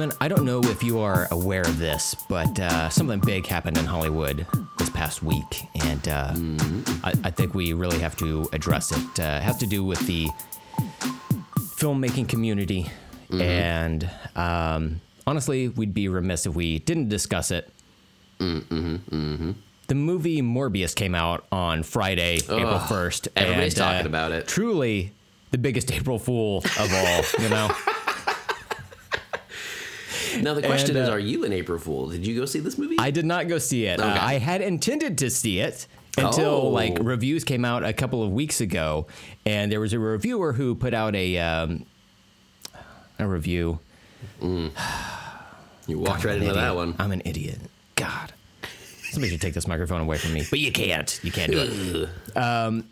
Steven, I don't know if you are aware of this, but uh, something big happened in Hollywood this past week, and uh, I, I think we really have to address it. Uh, it has to do with the filmmaking community, and um, honestly, we'd be remiss if we didn't discuss it. The movie Morbius came out on Friday, April 1st. everybody's and, uh, talking about it. Truly the biggest April Fool of all, you know? Now the question And, is, uh, are you an April Fool? Did you go see this movie? I did not go see it. Uh, I had intended to see it until Oh. like reviews came out a couple of weeks ago, and there was a reviewer who put out a um, a review. you walked right I'm an into that one. I'm an idiot. God, somebody should take this microphone away from me, but you can't. You can't do it. Ugh.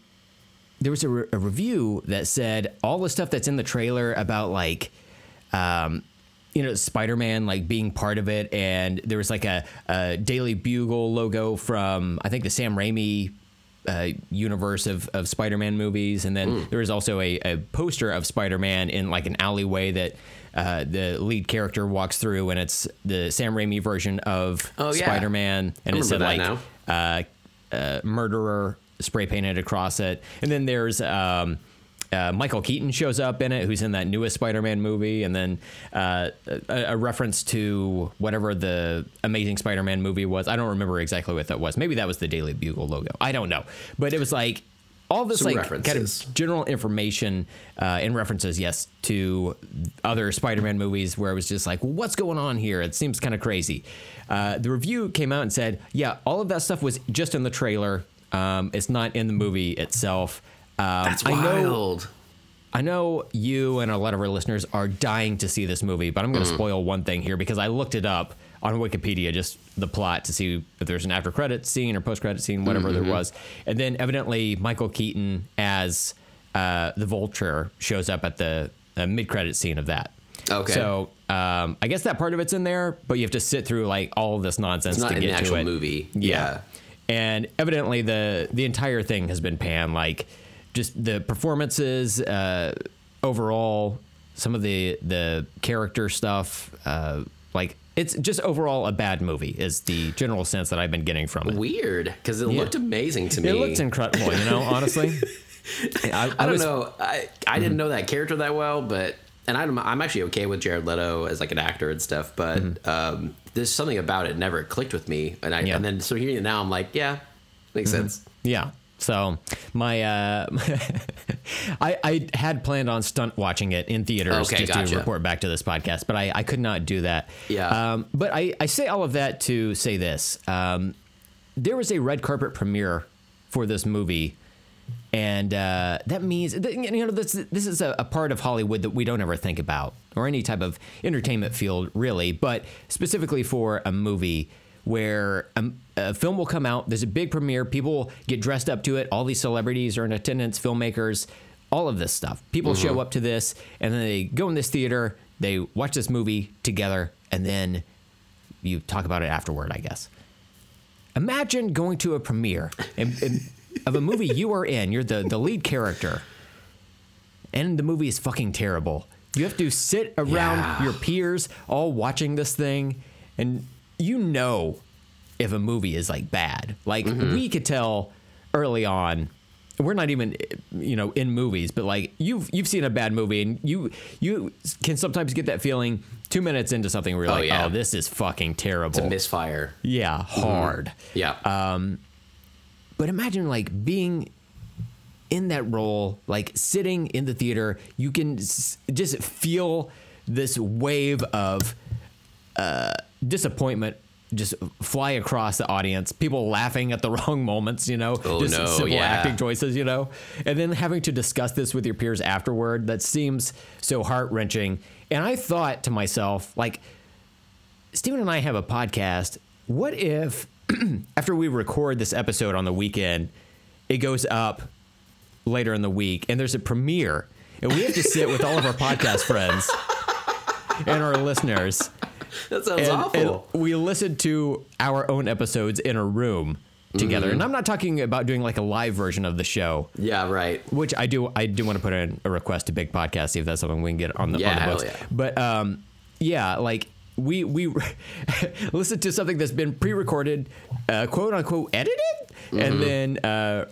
there was a, re- a review that said all the stuff that's in the trailer about like um you know spider-man like being part of it and there was like a, a daily bugle logo from i think the sam raimi uh, universe of, of spider-man movies and then there was also a, a poster of spider-man in like an alleyway that uh, the lead character walks through and it's the sam raimi version of Oh, yeah. spider-man and it said like uh, uh, murderer spray painted across it. And then there's um, uh, Michael Keaton shows up in it, who's in that newest Spider-Man movie, and then uh, a, a reference to whatever the Amazing Spider-Man movie was. I don't remember exactly what that was. Maybe that was the Daily Bugle logo. I don't know, but it was like all this Some like kind of general information uh, and references, yes, to other Spider-Man movies where it was just like, what's going on here? It seems kind of crazy. Uh, the review came out and said, yeah, all of that stuff was just in the trailer. Um, it's not in the movie itself. Um, That's I know, wild. I know you and a lot of our listeners are dying to see this movie, but I'm Mm. going to spoil one thing here because I looked it up on Wikipedia, just the plot to see if there's an after credit scene or post credit scene, whatever Mm-hmm. there was. And then evidently Michael Keaton as uh, the Vulture shows up at the uh, mid credit scene of that. Okay. So um, I guess that part of it's in there, but you have to sit through like all of this nonsense It's not to in the get to actual it. movie. Yeah. Yeah. And evidently the the entire thing has been panned. Like just the performances, uh, overall, some of the the character stuff, uh, like it's just overall a bad movie is the general sense that I've been getting from it. Weird, because it looked amazing to me. It looked incredible, you know, honestly. I, I don't was- know. I, I didn't know that character that well, but and I'm I'm actually okay with Jared Leto as like an actor and stuff, but um, there's something about it never clicked with me, and I Yeah. and then so hearing it now, I'm like, yeah, makes sense. Yeah. So my uh I I had planned on stunt watching it in theaters Okay, just to report back to this podcast, but I, I could not do that. Yeah. Um but I, I say all of that to say this. Um there was a red carpet premiere for this movie and uh, that means you know this this is a, a part of Hollywood that we don't ever think about, or any type of entertainment field, really. But specifically for a movie where a, a film will come out, there's a big premiere, people get dressed up to it, all these celebrities are in attendance, filmmakers, all of this stuff. People show mm-hmm. up to this, and then they go in this theater, they watch this movie together, and then you talk about it afterward, I guess imagine going to a premiere and, and- of a movie you are in. You're the, the lead character, and the movie is fucking terrible. You have to sit around Yeah. your peers all watching this thing, and you know if a movie is like bad. Like we could tell early on. We're not even, you know, in movies, but like you've you've seen a bad movie, and you you can sometimes get that feeling two minutes into something where you're Oh, like, yeah. oh, this is fucking terrible. It's a misfire. Yeah, hard. Yeah. Um But imagine like being in that role, like sitting in the theater, you can s- just feel this wave of uh, disappointment just fly across the audience. People laughing at the wrong moments, you know, Oh, just no, simple yeah. acting choices, you know, and then having to discuss this with your peers afterward. That seems so heart wrenching. And I thought to myself, like, Steven and I have a podcast. What if after we record this episode on the weekend, it goes up later in the week and there's a premiere and we have to sit with all of our podcast friends and our listeners that sounds and, awful. and we listen to our own episodes in a room together. Mm-hmm. And I'm not talking about doing like a live version of the show, yeah, right. which I do. I do want to put in a request to Big Podcast, see if that's something we can get on the, Yeah, on the books. yeah. But um, yeah, like we we listen to something that's been pre-recorded, uh, quote unquote edited, and then uh,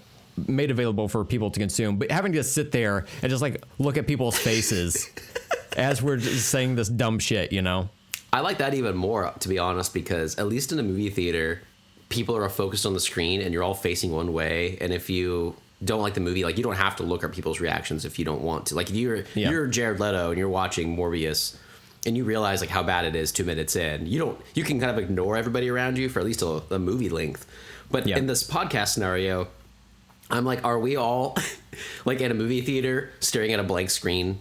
made available for people to consume. But having to sit there and just like look at people's faces as we're saying this dumb shit, you know? I like that even more, to be honest, because at least in a movie theater, people are focused on the screen and you're all facing one way. And if you don't like the movie, like you don't have to look at people's reactions if you don't want to. Like if you're Yeah. you're Jared Leto and you're watching Morbius and you realize like how bad it is two minutes in, you don't you can kind of ignore everybody around you for at least a, a movie length. But Yeah. in this podcast scenario, I'm like, are we all like at a movie theater staring at a blank screen?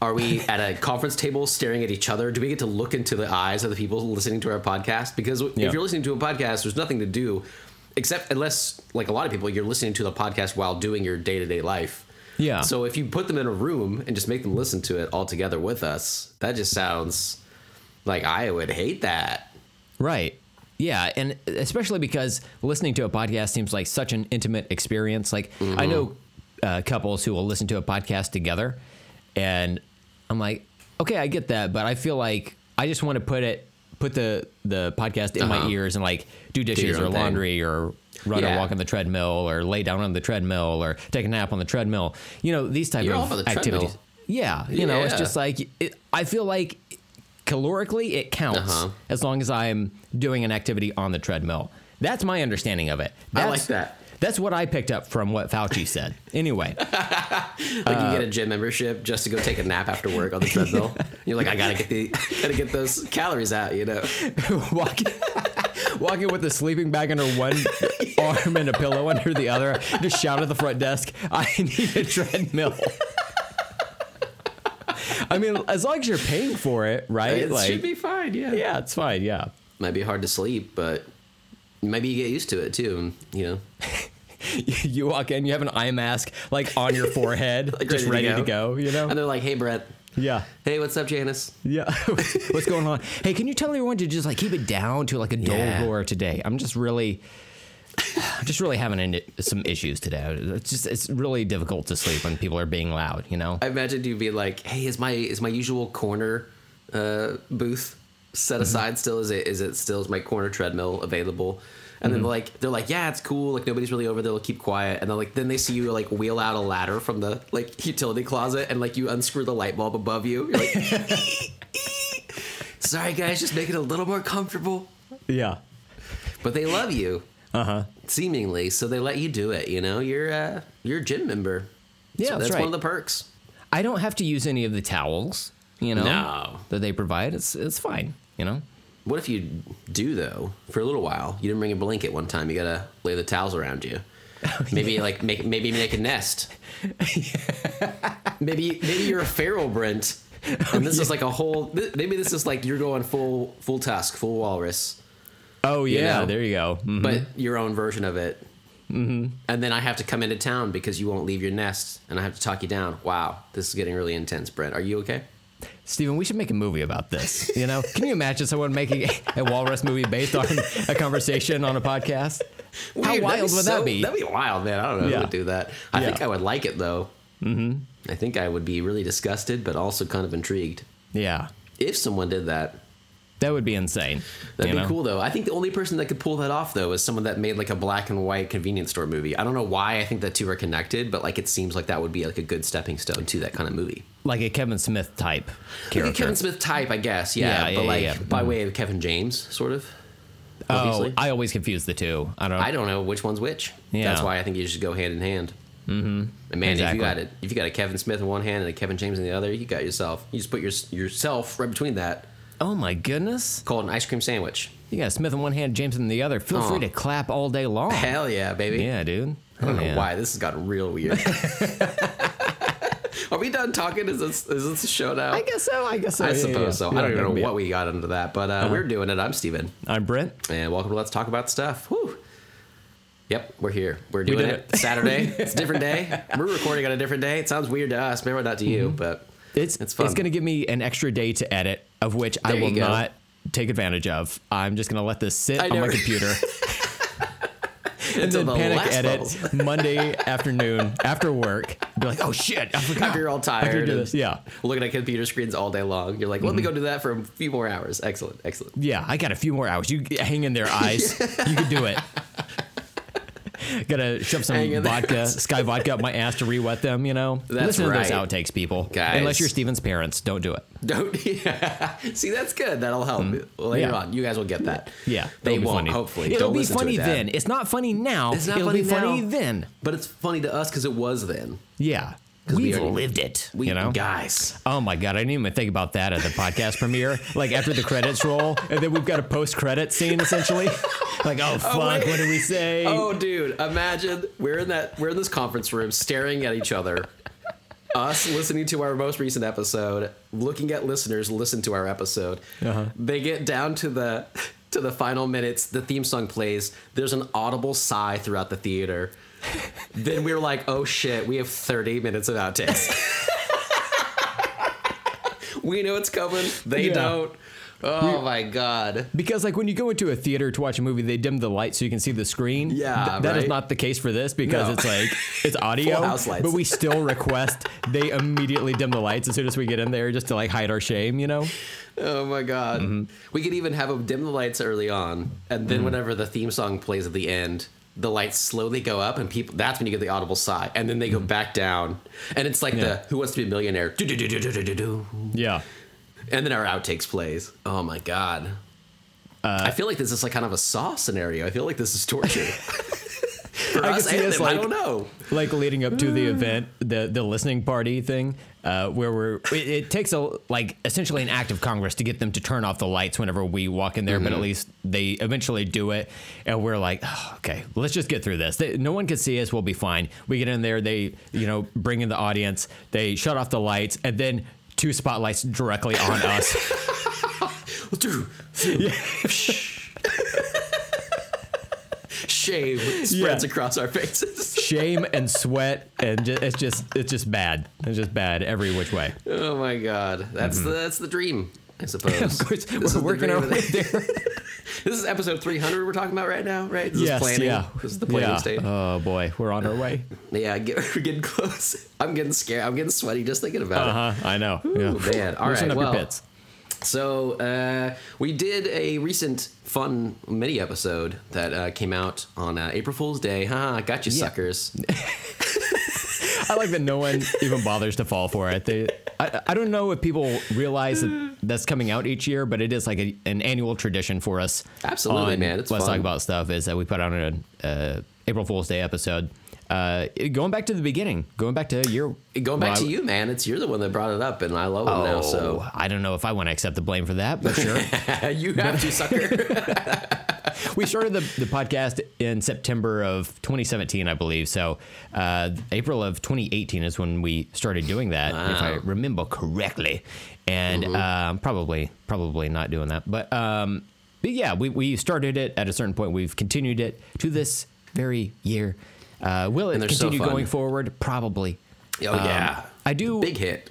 Are we at a conference table staring at each other? Do we get to look into the eyes of the people listening to our podcast? Because Yeah. if you're listening to a podcast, there's nothing to do except unless, like a lot of people, you're listening to the podcast while doing your day to day life. Yeah. So if you put them in a room and just make them listen to it all together with us, that just sounds like I would hate that. Right. Yeah, and especially because listening to a podcast seems like such an intimate experience. Like I know uh, couples who will listen to a podcast together, and I'm like, okay, I get that, but I feel like I just want to put it, put the the podcast in my Uh-huh. ears and like do dishes your or own thing. laundry or run Yeah. or walk on the treadmill or lay down on the treadmill or take a nap on the treadmill. You know these type You're of the activities. treadmill. Yeah, you know, it's just like it, I feel like calorically it counts Uh-huh. as long as I'm doing an activity on the treadmill. That's my understanding of it. I like that. That's what I picked up from what Fauci said. Anyway, Like you get a gym membership just to go take a nap after work on the treadmill. You're like, I gotta get the gotta get those calories out, you know. walking, walking with a sleeping bag under one arm and a pillow under the other, just shout at the front desk, "I need a treadmill." I mean, as long as you're paying for it, right? It should be fine, yeah. yeah, it's fine. Yeah. Might be hard to sleep, but maybe you get used to it too. You know, you walk in, you have an eye mask like on your forehead, Like, just ready, ready to, to go. You know? and they're like, "Hey, Brett. yeah. Hey, what's up, Janice? Yeah. What's going on? Hey, can you tell everyone to just like keep it down to like a dull Yeah. roar today? I'm just really, just really having an, some issues today. It's just it's really difficult to sleep when people are being loud. You know? I imagined you being like, "Hey, is my is my usual corner uh, booth set aside still? Is it is it still is my corner treadmill available?" And then like they're like, "Yeah, it's cool. Like nobody's really over there. They'll keep quiet." And then like then they see you like wheel out a ladder from the like utility closet and like you unscrew the light bulb above you. You're like, "Sorry, guys, just make it a little more comfortable." Yeah. But they love you. Uh huh. seemingly so they let you do it you know you're uh you're a gym member Yeah, So that's that's right. one of the perks I don't have to use any of the towels. You know? No. That they provide. It's it's fine. You know? what if you do though for a little while you didn't bring a blanket one time you gotta lay the towels around you maybe like make maybe make a nest maybe maybe you're a feral brent and this is like a whole maybe this is like you're going full full tusk full walrus Oh yeah. know? There you go. Mhm. but your own version of it mm-hmm. and then i have to come into town because you won't leave your nest and i have to talk you down wow this is getting really intense brent are you okay Steven, we should make a movie about this. You know? Can you imagine someone making a, walrus movie based on a conversation on a podcast? How Weird, that'd wild would so- that be? That'd be wild, man. I don't know Yeah. who would do that. I think I would like it though. Mm-hmm. I think I would be really disgusted, but also kind of intrigued Yeah. if someone did that. That would be insane. That'd be know? cool though. I think the only person that could pull that off though is someone that made like a black and white convenience store movie. I don't know why I think the two are connected, but like it seems like that would be like a good stepping stone to that kind of movie. Like a Kevin Smith type Like a Kevin Smith type, I guess. Yeah, Yeah, but yeah, like yeah, by way of Kevin James, sort of. oh, obviously. I always confuse the two. I don't. I don't know which one's which. Yeah. That's why I think you should go hand in hand. Mm-hmm. And man, Exactly. if you got it, if you got a Kevin Smith in one hand and a Kevin James in the other, you got yourself. You just put your yourself right between that. Oh my goodness! Called an ice cream sandwich. You got Smith in one hand, James in the other. Feel Oh. free to clap all day long. Hell yeah, baby. Yeah, dude. I don't Oh, know yeah. why this has gotten real weird. Are we done talking? Is this is this a show now? I guess so. I guess so. I Yeah, suppose yeah. so. I don't even know what we got into that, but uh, we're doing it. I'm Steven. I'm Brent. And welcome to Let's Talk About Stuff. Woo. Yep, we're here. We're doing did it. it. Saturday. it's a different day. We're recording on a different day. It sounds weird to us, maybe not to you, but It's It's it's, going to give me an extra day to edit, of which I will not take advantage of. I'm just going to let this sit I on my computer. and Until then the panic edit. Monday afternoon after work. Be like, oh shit, I forgot. After you're all tired. could do and this. Yeah. Looking at computer screens all day long. You're like, let me Mm-hmm. go do that for a few more hours. Excellent. Excellent. Yeah, I got a few more hours. You hang in there, eyes. You can do it. Gotta shove some Hang in there. vodka, Skyy vodka up my ass to re-wet them, you know? That's Listen to those outtakes, people. Guys. Unless you're Steven's parents, don't do it. Don't. Yeah. See, that's good. That'll help later Mm. Yeah. on. You guys will get that. Yeah. They won't. funny. Hopefully, It'll Don't be funny it, then. It's not funny now. It's not It'll funny be funny now. then. But it's funny to us because it was then. Yeah. We We've already- lived it. We you know? guys. Oh my god, I didn't even think about that at the podcast premiere. Like after the credits roll, and then we've got a post-credit scene essentially. Like, oh fuck, wait. what do we say? Oh, dude! Imagine we're in that we're in this conference room, staring at each other. Us listening to our most recent episode, looking at listeners listen to our episode. Uh-huh. They get down to the to the final minutes. The theme song plays. There's an audible sigh throughout the theater. then we're like, oh shit, we have 30 minutes of outtakes. we know it's coming. They Yeah. don't. Oh my god. Because like when you go into a theater to watch a movie, they dim the light so you can see the screen. Yeah, Th- that is right? not the case for this because No. it's like it's audio, Full house lights. but we still request they immediately dim the lights as soon as we get in there, just to like hide our shame, you know? Oh my god. Mm-hmm. We could even have them dim the lights early on, and then whenever the theme song plays at the end, the lights slowly go up, and people that's when you get the audible sigh, and then they go hmm. back down, and it's like. Yeah. the Who Wants to Be a Millionaire, do-do-do-do-do-do-do. Yeah. and then our outtakes plays. Oh my god. Uh, I feel like this is like kind of a saw scenario. I feel like this is torture. For I us see and us, them, I like- don't know. Like leading up to the event, the the listening party thing, uh, where we're it, it takes a like essentially an act of Congress to get them to turn off the lights whenever we walk in there, Mm-hmm. but at least they eventually do it, and we're like, oh, okay, let's just get through this. They, no one can see us, we'll be fine. We get in there, they you know bring in the audience, they shut off the lights, and then two spotlights directly on us. Shame spreads Yeah. across our faces. Shame and sweat, and ju- it's just it's just bad. It's just bad every which way. Oh my god, that's the that's the dream, I suppose. Mm-hmm. Of course, This is we're working our way there. This is episode 300 we're talking about right now, right? This yes, is planning. yeah. This is the planning yeah. stage. Oh boy, we're on our way. yeah, get, we're getting close. I'm getting scared. I'm getting sweaty just thinking about it. Uh huh. I know. yeah. Man, all Loosen right. up Well, your pits. So uh, we did a recent fun mini episode that uh, came out on uh, April Fool's Day. Huh? Got you, Yeah. suckers. I like that no one even bothers to fall for it. They, I, I don't know if people realize that that's coming out each year, but it is like a, an annual tradition for us. Absolutely, on man. It's Let's fun. talk about stuff. Is that we put out an uh, April Fool's Day episode. Uh, going back to the beginning, going back to your Going back well, to you, man. It's you're the one that brought it up, and I love it Oh, now. So I don't know if I want to accept the blame for that, but sure. you have to, sucker. we started the, the podcast in September of 2017, I believe. So uh, April of 2018 is when we started doing that, if I remember correctly. And um, probably probably not doing that, but um, but yeah, we, we started it at a certain point. We've continued it to this very year. Uh, will it they're so continue going forward? Probably. Oh yeah, I do. big hit.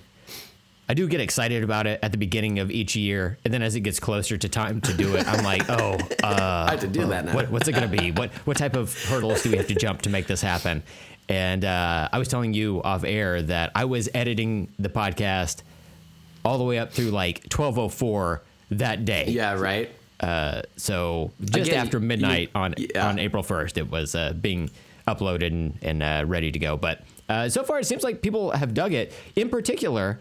I do get excited about it at the beginning of each year, and then as it gets closer to time to do it, I'm like, oh, uh, I have to do that now. what, what's it going to be? What what type of hurdles do we have to jump to make this happen? And uh, I was telling you off air that I was editing the podcast all the way up through like 12:04 that day. Yeah, right. Uh, so just Again, after you- midnight on yeah. on April 1st, it was uh, being uploaded and, and uh, ready to go. But uh, so far, it seems like people have dug it. In particular,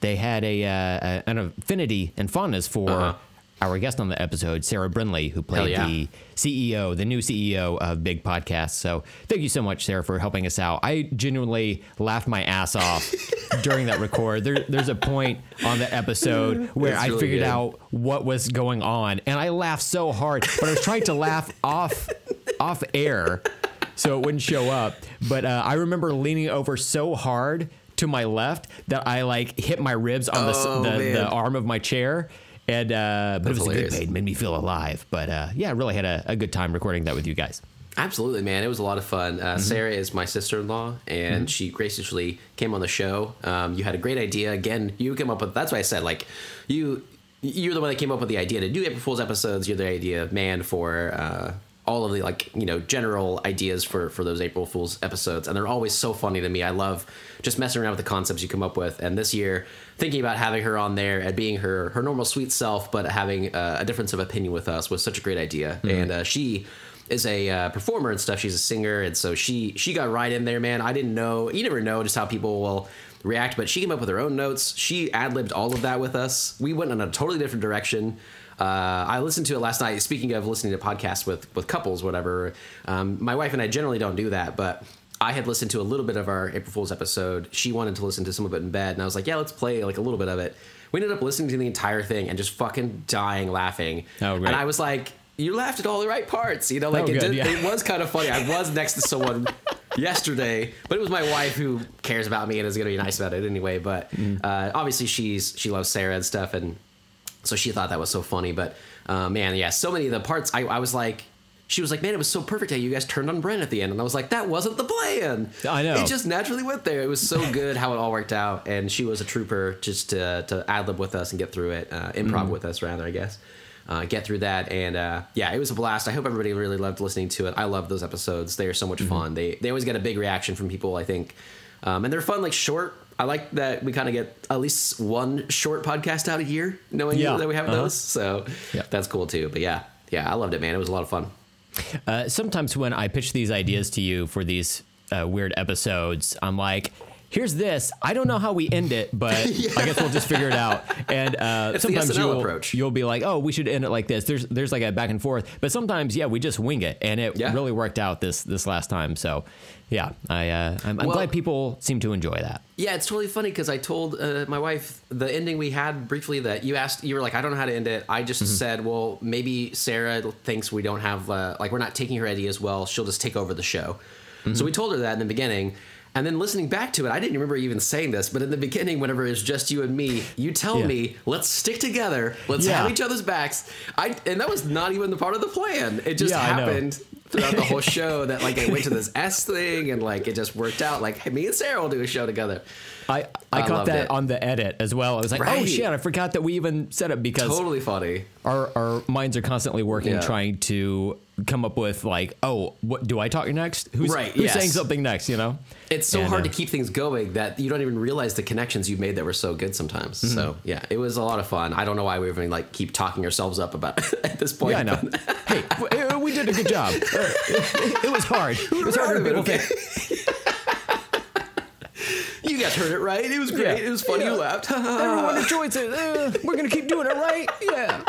they had a, uh, an affinity and fondness for Uh-huh. our guest on the episode, Sarah Brinley, who played yeah. the CEO, the new CEO of Big Podcast. So thank you so much, Sarah, for helping us out. I genuinely laughed my ass off during that record. There, there's a point on the episode where That's I really figured good. out what was going on, and I laughed so hard, but I was trying to laugh off off air so it wouldn't show up. But uh, I remember leaning over so hard to my left that I like hit my ribs on the Oh, the, man. the arm of my chair. And uh, but it was a good pain, made me feel alive. But uh, yeah, I really had a, a good time recording that with you guys. Absolutely, man. It was a lot of fun. Uh, Mm-hmm. Sarah is my sister in law, and she graciously came on the show. Um, you had a great idea. Again, you came up with. That's why I said like you. You're the one that came up with the idea to do April Fool's episodes. You're the idea man for uh, all of the like you know general ideas for for those April Fools episodes, and they're always so funny to me. I love just messing around with the concepts you come up with. And this year, thinking about having her on there and being her her normal sweet self, but having uh, a difference of opinion with us was such a great idea. And uh, she is a uh, performer and stuff. She's a singer, and so she she got right in there, man. I didn't know. You never know just how people will react, but she came up with her own notes. She ad libbed all of that with us. We went in a totally different direction. Uh, I listened to it last night. Speaking of listening to podcasts with with couples, whatever. Um, my wife and I generally don't do that, but I had listened to a little bit of our April Fool's episode. She wanted to listen to some of it in bed, and I was like, "Yeah, let's play like a little bit of it." We ended up listening to the entire thing and just fucking dying laughing. Oh, great. And I was like, "You laughed at all the right parts," you know. Like Oh, it, did, yeah. it was kind of funny. I was next to someone yesterday, but it was my wife who cares about me and is going to be nice about it anyway. But Mm. uh, obviously, she's she loves Sarah and stuff, and so she thought that was so funny. But uh, man, yeah, so many of the parts, I, I was like. She was like, "Man, it was so perfect how you guys turned on Brent at the end," and I was like, "That wasn't the plan. I know. It just naturally went there. It was so good how it all worked out, and she was a trooper just to to ad lib with us and get through it, uh, improv Mm-hmm. with us rather, I guess. Uh, get through that, and uh, yeah, it was a blast. I hope everybody really loved listening to it. I love those episodes; they are so Mm-hmm. much fun. They they always get a big reaction from people. I think, um, and they're fun, like short. I like that we kind of get at least one short podcast out a year, knowing Yeah. that we have Uh-huh. those. So Yeah. that's cool too. But yeah, yeah, I loved it, man. It was a lot of fun. Uh, sometimes when I pitch these ideas to you for these uh, weird episodes, I'm like, here's this. I don't know how we end it, but I guess we'll just figure it out. And uh, sometimes you'll, approach. you'll be like, oh, we should end it like this. There's there's like a back and forth. But sometimes, yeah, we just wing it, and it Yeah. really worked out this this last time. So, yeah, I uh, I'm, I'm Well- glad people seem to enjoy that. Yeah, it's totally funny because I told uh, my wife the ending we had briefly that you asked. You were like, I don't know how to end it. I just said, well, maybe Sarah thinks we don't have uh, like we're not taking her ideas well. She'll just take over the show. So we told her that in the beginning. And then listening back to it, I didn't remember even saying this, but in the beginning, whenever it's just you and me, you tell Yeah. me, "Let's stick together. Let's Yeah. have each other's backs." I and that was not even the part of the plan. It just Yeah, happened throughout the whole show that like I went to this S thing and like it just worked out. Like hey, me and Sarah will do a show together. I, I, I caught that it. on the edit as well. I was like, oh shit, I forgot that we even said it because Totally funny. our our minds are constantly working trying to come up with like oh what do i talk next who's, Right, who's yes. saying something next you know It's so And, hard uh, to keep things going that you don't even realize the connections you've made that were so good sometimes. Mm-hmm. So yeah, it was a lot of fun. I don't know why we even like keep talking ourselves up about it at this point. yeah i know hey uh, we did a good job Uh, it, it was hard it was hard. than proud of people it, think You guys heard it right. It was great. Yeah. It was funny. Yeah. You laughed. everyone enjoys it uh, we're gonna keep doing it right yeah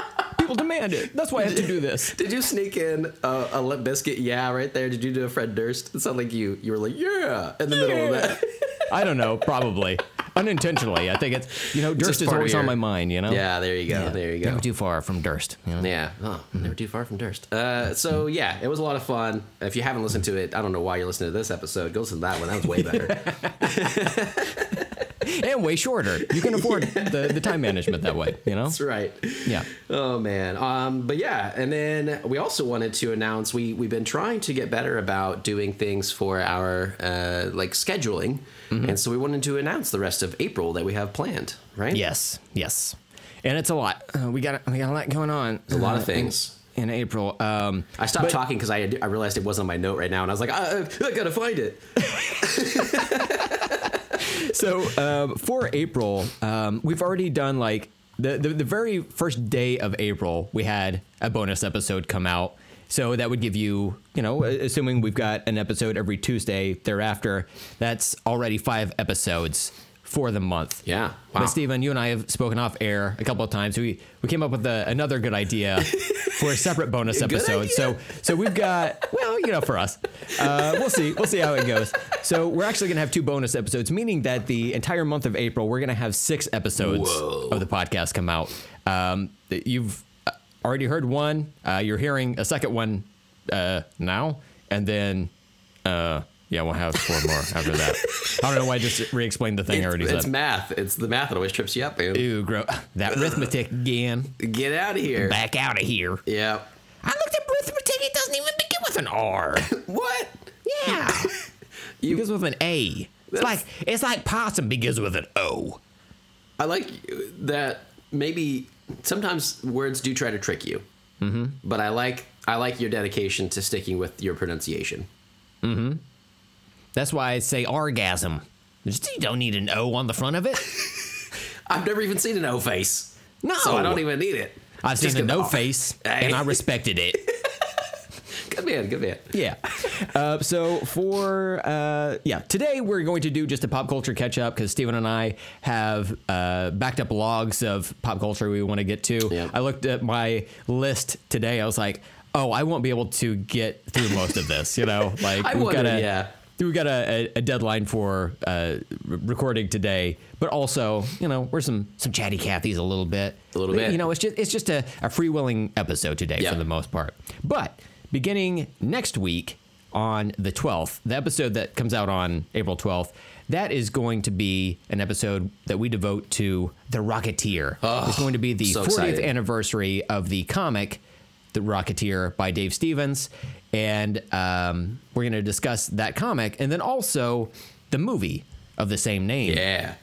people demand it that's why i have to do this Did you sneak in a, a Limp Bizkit? Yeah, right there. Did you do a Fred Durst? It sounded like you you were like yeah in the middle of that. i don't know probably unintentionally i think it's you know durst is always on my mind you know Yeah, there you go. There you go. never too far from durst you know? Yeah. Oh, never too far from Durst. Uh, so yeah, it was a lot of fun. If you haven't listened to it, I don't know why you're listening to this episode. Go listen to that one. That was way better. and way shorter you can afford the, the time management that way you know That's right. yeah Oh man. Um, but yeah, and then we also wanted to announce we we've been trying to get better about doing things for our uh, like scheduling, Mm-hmm. and so we wanted to announce the rest of April that we have planned. Right? Yes, yes, and it's a lot. Uh, we got we got a lot going on. a lot of uh, things. in, in April. Um, I stopped but- talking because I I realized it wasn't on my note right now, and I was like, I, I gotta find it. So um, for April, um, we've already done like the, the the very first day of April. We had a bonus episode come out. So that would give you, you know, assuming we've got an episode every Tuesday thereafter, that's already five episodes for the month. Yeah. Wow. But Stephen, you and I have spoken off air a couple of times. We we came up with a, another good idea for a separate bonus episode. So so we've got well, you know, for us, uh, we'll see we'll see how it goes. So we're actually gonna have two bonus episodes, meaning that the entire month of April we're gonna have six episodes Whoa. of the podcast come out. Um, you've uh, already heard one. Uh, you're hearing a second one uh, now, and then. Yeah, we'll have four more after that. I don't know why I just re-explained the thing I already It's, it's math. It's the math that always trips you up, man. Ew, gross. That arithmetic again. Get out of here. Back out of here. Yeah. I looked at arithmetic. It doesn't even begin with an R. What? Yeah. it begins with an A. It's like it's like possum begins with an O. I like that maybe sometimes words do try to trick you. Mm-hmm. But I like I like your dedication to sticking with your pronunciation. That's why I say orgasm. You don't need an O on the front of it. I've never even seen an O face. No. So I don't even need it. I've Just seen a no off. face, Hey. and I respected it. Good man, good man. Yeah. Uh, so for uh, yeah, today we're going to do just a pop culture catch up because Stephen and I have uh, backed up logs of pop culture we want to get to. Yeah. I looked at my list today. I was like, oh, I won't be able to get through most of this. You know, like I we've got to yeah. We've got a, a, deadline for uh, recording today, but also you know we're some some chatty Cathys a little bit, A little bit. You know, it's just it's just a, a freewheeling episode today Yeah. for the most part. But beginning next week on the 12th, the episode that comes out on April 12th, that is going to be an episode that we devote to The Rocketeer. it's going to be the so 40th excited. anniversary of the comic The Rocketeer by Dave Stevens. And um, we're going to discuss that comic and then also the movie of the same name. Yeah.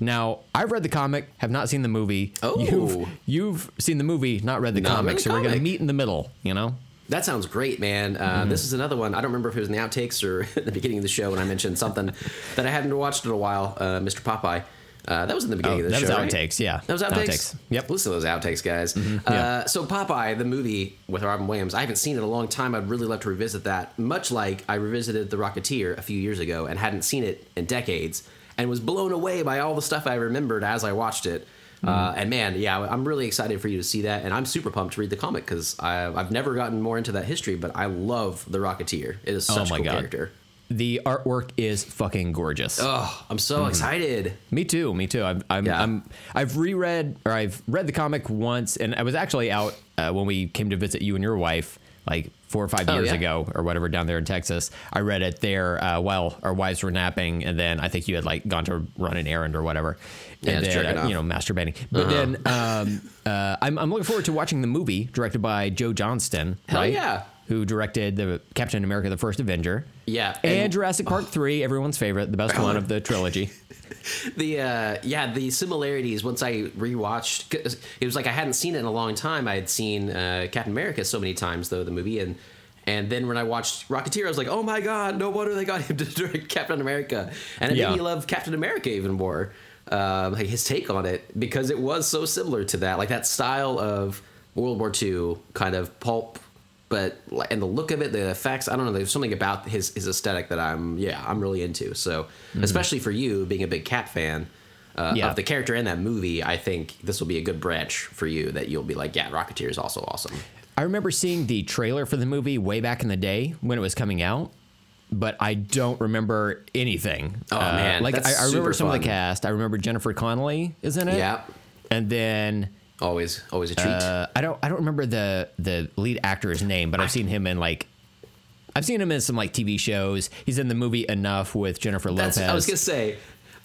Now, I've read the comic, have not seen the movie. Oh. You've, you've seen the movie, not read the Not read comic. the so we're going to meet in the middle, you know? That sounds great, man. Uh, Mm-hmm. This is another one. I don't remember if it was in the outtakes or at the beginning of the show when I mentioned something that I hadn't watched in a while. Uh, Mr. Popeye. Uh, that was in the beginning Oh, of the show. that was show. right? outtakes, yeah. That was outtakes. Outtakes, yep. Mm-hmm, Listen to those outtakes, guys. yeah. uh, so Popeye, the movie with Robin Williams, I haven't seen it in a long time. I'd really love to revisit that. Much like I revisited The Rocketeer a few years ago and hadn't seen it in decades, and was blown away by all the stuff I remembered as I watched it. Mm-hmm. Uh, and man, yeah, I'm really excited for you to see that, and I'm super pumped to read the comic because I've never gotten more into that history. But I love the Rocketeer; it is such oh a cool God. character. The artwork is fucking gorgeous. Oh, I'm so excited! Me too. Me too. I'm, I'm, Yeah. I'm, I've reread or I've read the comic once, and I was actually out uh, when we came to visit you and your wife, like four or five Oh, years yeah. ago or whatever, down there in Texas. I read it there uh, while our wives were napping, and then I think you had like gone to run an errand or whatever, Yeah, and then uh, you know masturbating. But then um, uh, I'm, I'm looking forward to watching the movie directed by Joe Johnston. Hell right? yeah. Who directed the Captain America: The First Avenger? Yeah, And, and- Jurassic Park Three, everyone's favorite, the best one of the trilogy. the uh yeah the similarities once i rewatched 'cause it was like i hadn't seen it in a long time i had seen uh captain america so many times though the movie and and then when i watched rocketeer i was like oh my god no wonder they got him to direct captain america and it Yeah. made me love captain america even more um like his take on it because it was so similar to that like that style of world war ii kind of pulp but and the look of it, the effects, I don't know. There's something about his his aesthetic that I'm yeah I'm really into. So especially for you being a big Cap fan uh, Mm-hmm. Yeah. of the character in that movie, I think this will be a good branch for you that you'll be like yeah Rocketeer is also awesome. I remember seeing the trailer for the movie way back in the day when it was coming out, but I don't remember anything. Uh, Oh, man, like I, I remember some of the cast. I remember Jennifer Connelly is in it. Yeah. and then Always always a treat. uh, I don't I don't remember the the lead actor's name, but I've seen him in like. I've seen him in some like TV shows. He's in the movie Enough with Jennifer Lopez. that's I was gonna say.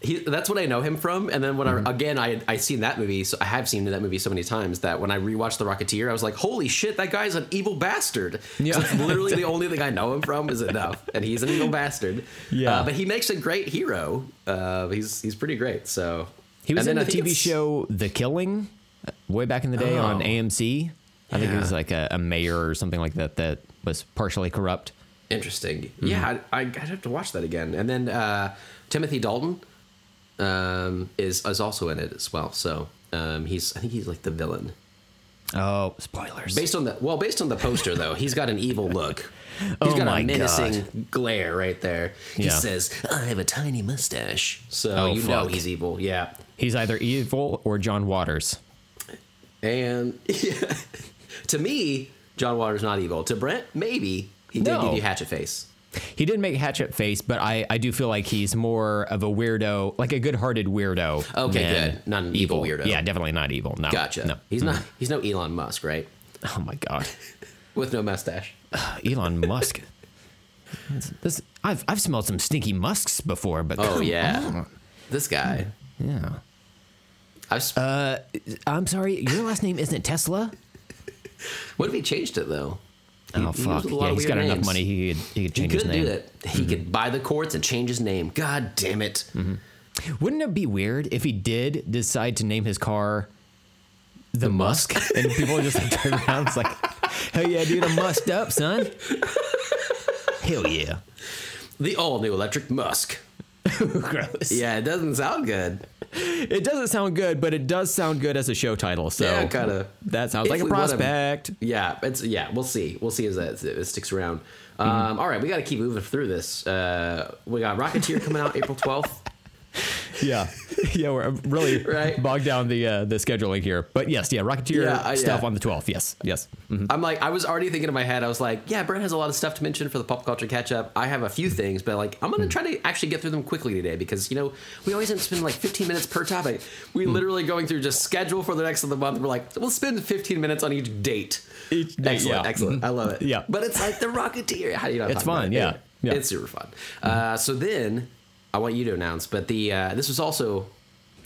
He, that's what I know him from, and then when Mm-hmm. I again I I seen that movie, so I have seen that movie so many times that when I rewatched The Rocketeer, I was like, holy shit, that guy's an evil bastard. Yeah. So literally the only thing I know him from is enough, and he's an evil bastard. Yeah. uh, but he makes a great hero. Uh, he's he's pretty great. So He was in the TV show The Killing way back in the day on Oh. AMC. I think it was like a, a mayor or something like that that was partially corrupt. Interesting. Mm-hmm. Yeah, I, I'd have to watch that again. And then uh, Timothy Dalton um, is is also in it as well. So um, he's I think he's like the villain. Oh, spoilers. Based on the well, based on the poster though, he's got an evil look. He's Oh got my a menacing glare right there. He Yeah. says, "I have a tiny mustache," so Oh, you know he's evil. Yeah, He's either evil or John Waters. And yeah. to me, John Waters not evil. To Brent, maybe he did No. give you hatchet face. He didn't make Hatchet face, but I, I do feel like he's more of a weirdo, like a good-hearted weirdo. Okay, good. Not an evil weirdo. Yeah, definitely not evil. No, Gotcha. No, He's not. He's no Elon Musk, right? Oh my god, With no mustache. Elon Musk. This, I've I've smelled some stinky musks before, but Oh yeah, on. this guy. yeah. I've, sp- Uh, I'm sorry, your last name isn't Tesla. what if he changed it though? He- oh he fuck! uses a lot Yeah, he's got enough money. He could he could He change his could name. do that. He could buy the courts and change his name. God damn it! Wouldn't it be weird if he did decide to name his car the, The Musk, Musk? and people would just like drive around? It's like Hell yeah, dude, I'm musked up, son. Hell yeah. The all new electric Musk. Gross. Yeah, it doesn't sound good. It doesn't sound good, but it does sound good as a show title. So Yeah, kinda. that sounds like a prospect. Yeah, it's yeah. We'll see. We'll see as that it sticks around. Um, Mm-hmm. all right, we got to keep moving through this. Uh, we got Rocketeer coming out April twelfth. Yeah, yeah, we're really Right. bogged down the uh, the scheduling here. But yes, yeah, Rocketeer Yeah, uh, stuff yeah. on the 12th. Yes, yes. Mhm. I'm like, I was already thinking in my head. I was like, yeah, Brent has a lot of stuff to mention for the pop culture catch up. I have a few things, but like, I'm gonna Hmm. try to actually get through them quickly today because you know we always end up spending like 15 minutes per topic. We Hmm. literally going through just schedule for the next of the month. We're like, we'll spend 15 minutes on each date. Each date, excellent, yeah. excellent. I love it. Yeah. but it's like the Rocketeer. How do you know? It's fun, yeah, yeah. it's super fun. Uh, so then, I want you to announce, but the uh, this was also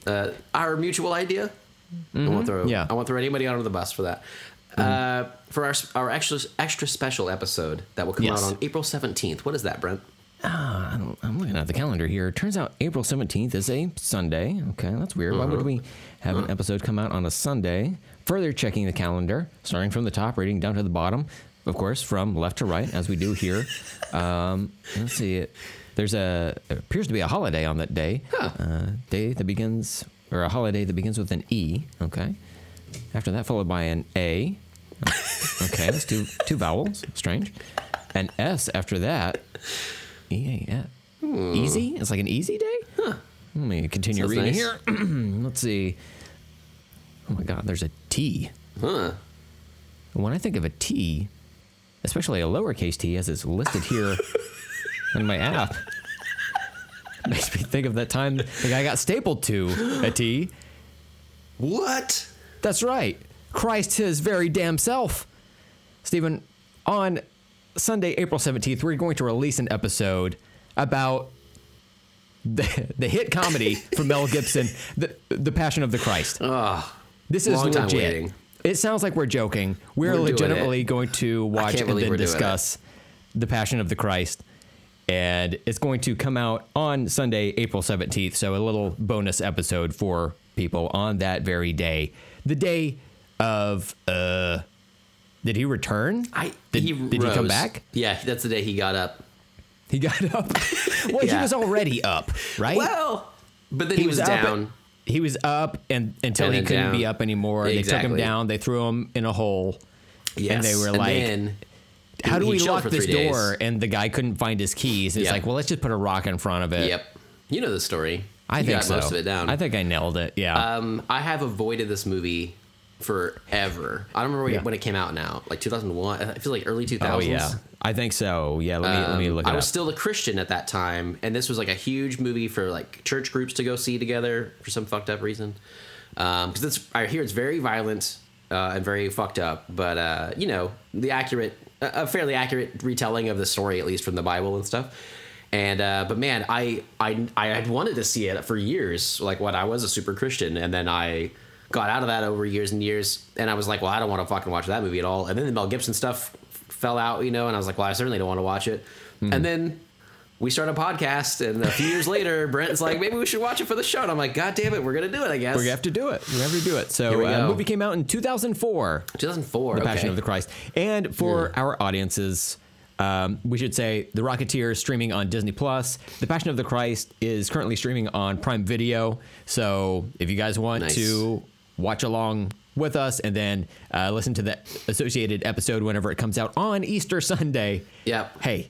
uh, our mutual idea. I want to throw Mm-hmm. Yeah. I want to throw anybody under the bus for that. Uh, for our our extra extra special episode that will come Yes. out on April seventeenth. What is that, Brent? I don't, I'm looking at the calendar here. It turns out April 17th is a Sunday. Okay, that's weird. Why would we have an episode come out on a Sunday? Further checking the calendar, starting from the top, reading down to the bottom, of course, from left to right, as we do here. Um, let's see. There's a appears to be a holiday on that day. Uh, day that begins, or a holiday that begins with an E. Okay. After that, followed by an A. Okay, that's two two vowels. Strange. An S after that. E A S. Easy? It's like an easy day? Huh. Let me continue Sounds reading nice. here. Let's see. Oh my God, there's a T. Huh? When I think of a T, especially a lowercase t, as it's listed here in my app, makes me think of that time the guy got stapled to a T. What? That's right. Christ his very damn self. Stephen, on Sunday, April 17th, we're going to release an episode about the, the hit comedy from Mel Gibson, the, the Passion of the Christ. Oh, This is long time legit. waiting. It sounds like we're joking. We're, We're legitimately going to watch can't and then we're it. discuss the Passion of the Christ. And it's going to come out on Sunday, April 17th. So a little bonus episode for people on that very day. The day of uh did he return? I did, he did he come back? Yeah, that's the day he got up. He got up. well, he was already up, right? Well, but then he, was, up down. and- he was up and until And he couldn't down. be up anymore. They took him down. They threw him in a hole. yes, they were like, then How do we lock this three days. door? And the guy couldn't find his keys. It's Yeah. like, well, let's just put a rock in front of it. Yep, you know the story. I You think got so. most of it down. I think I nailed it. Yeah. Um, I have avoided this movie forever. I don't remember when- Yeah. when it came out now, like 2001. I feel like early 2000s. oh yeah, I think so. Yeah. Let me let me Um, look it I was up. still a Christian at that time, and this was like a huge movie for like church groups to go see together for some fucked up reason. Because it's I hear it's very violent uh, and very fucked up, but uh, you know the accurate, a fairly accurate retelling of the story, at least from the Bible and stuff. And uh, but man, I I I had wanted to see it for years. Like when I was a super Christian, and then I got out of that over years and years, and I was like, well, I don't want to fucking watch that movie at all. And then the Mel Gibson stuff fell out, you know, and I was like, well, I certainly don't want to watch it. Hmm. And then we start a podcast, and a few years later, Brent's like, maybe we should watch it for the show. And I'm like, God damn it, we're gonna do it, I guess. We're gonna have to do it. We have to do it. So we uh, movie came out in 2004. 2004. The okay. Passion of the Christ. And for our audiences, um, we should say The Rocketeer is streaming on Disney Plus. The Passion of the Christ is currently streaming on Prime Video. So if you guys want Nice. to watch along with us and then uh, listen to the associated episode whenever it comes out on Easter Sunday, Yep. hey,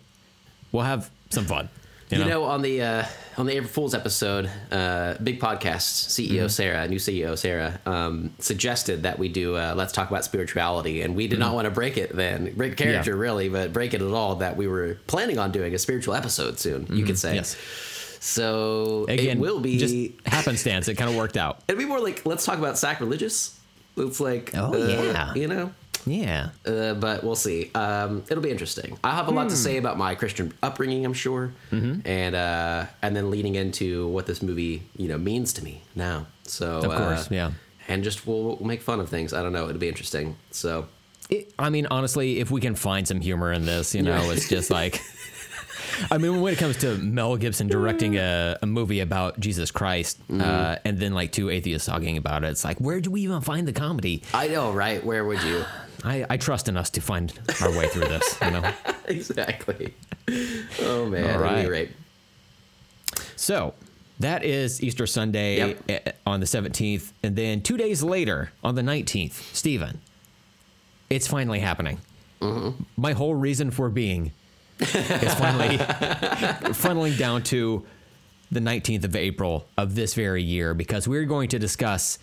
we'll have some fun. You, You know? know, on the uh, on the April Fool's episode, uh, big podcast CEO Mm-hmm. Sarah, new CEO Sarah, um, suggested that we do uh, let's talk about spirituality, and we did not want to break it then, break character Mm-hmm. Yeah. really, but break it at all. That we were planning on doing a spiritual episode soon. You could say. Mm-hmm. Yes. So Again, it will be. just happenstance. It kind of worked out. It'd be more like let's talk about sacrilegious. It's like Oh, uh, yeah. you know. Yeah. Uh, but we'll see. Um, it'll be interesting. I'll have a Hmm. lot to say about my Christian upbringing, I'm sure, and uh, and then leading into what this movie you know means to me now. So Of course, uh, yeah. and just we'll, we'll make fun of things. I don't know. It'll be interesting. So It, I mean, honestly, if we can find some humor in this, you know, it's just like. I mean, when it comes to Mel Gibson directing a, a movie about Jesus Christ, Mm-hmm. uh, and then like two atheists talking about it, it's like, where do we even find the comedy? I know, right? Where would you? I, I trust in us to find our way through this. You know. exactly. Oh man. All At any right. rate. So that is Easter Sunday Yep. eh, on the 17th. And then two days later, on the 19th, Stephen, it's finally happening. Mm-hmm. My whole reason for being is finally funneling down to the 19th of April of this very year because we're going to discuss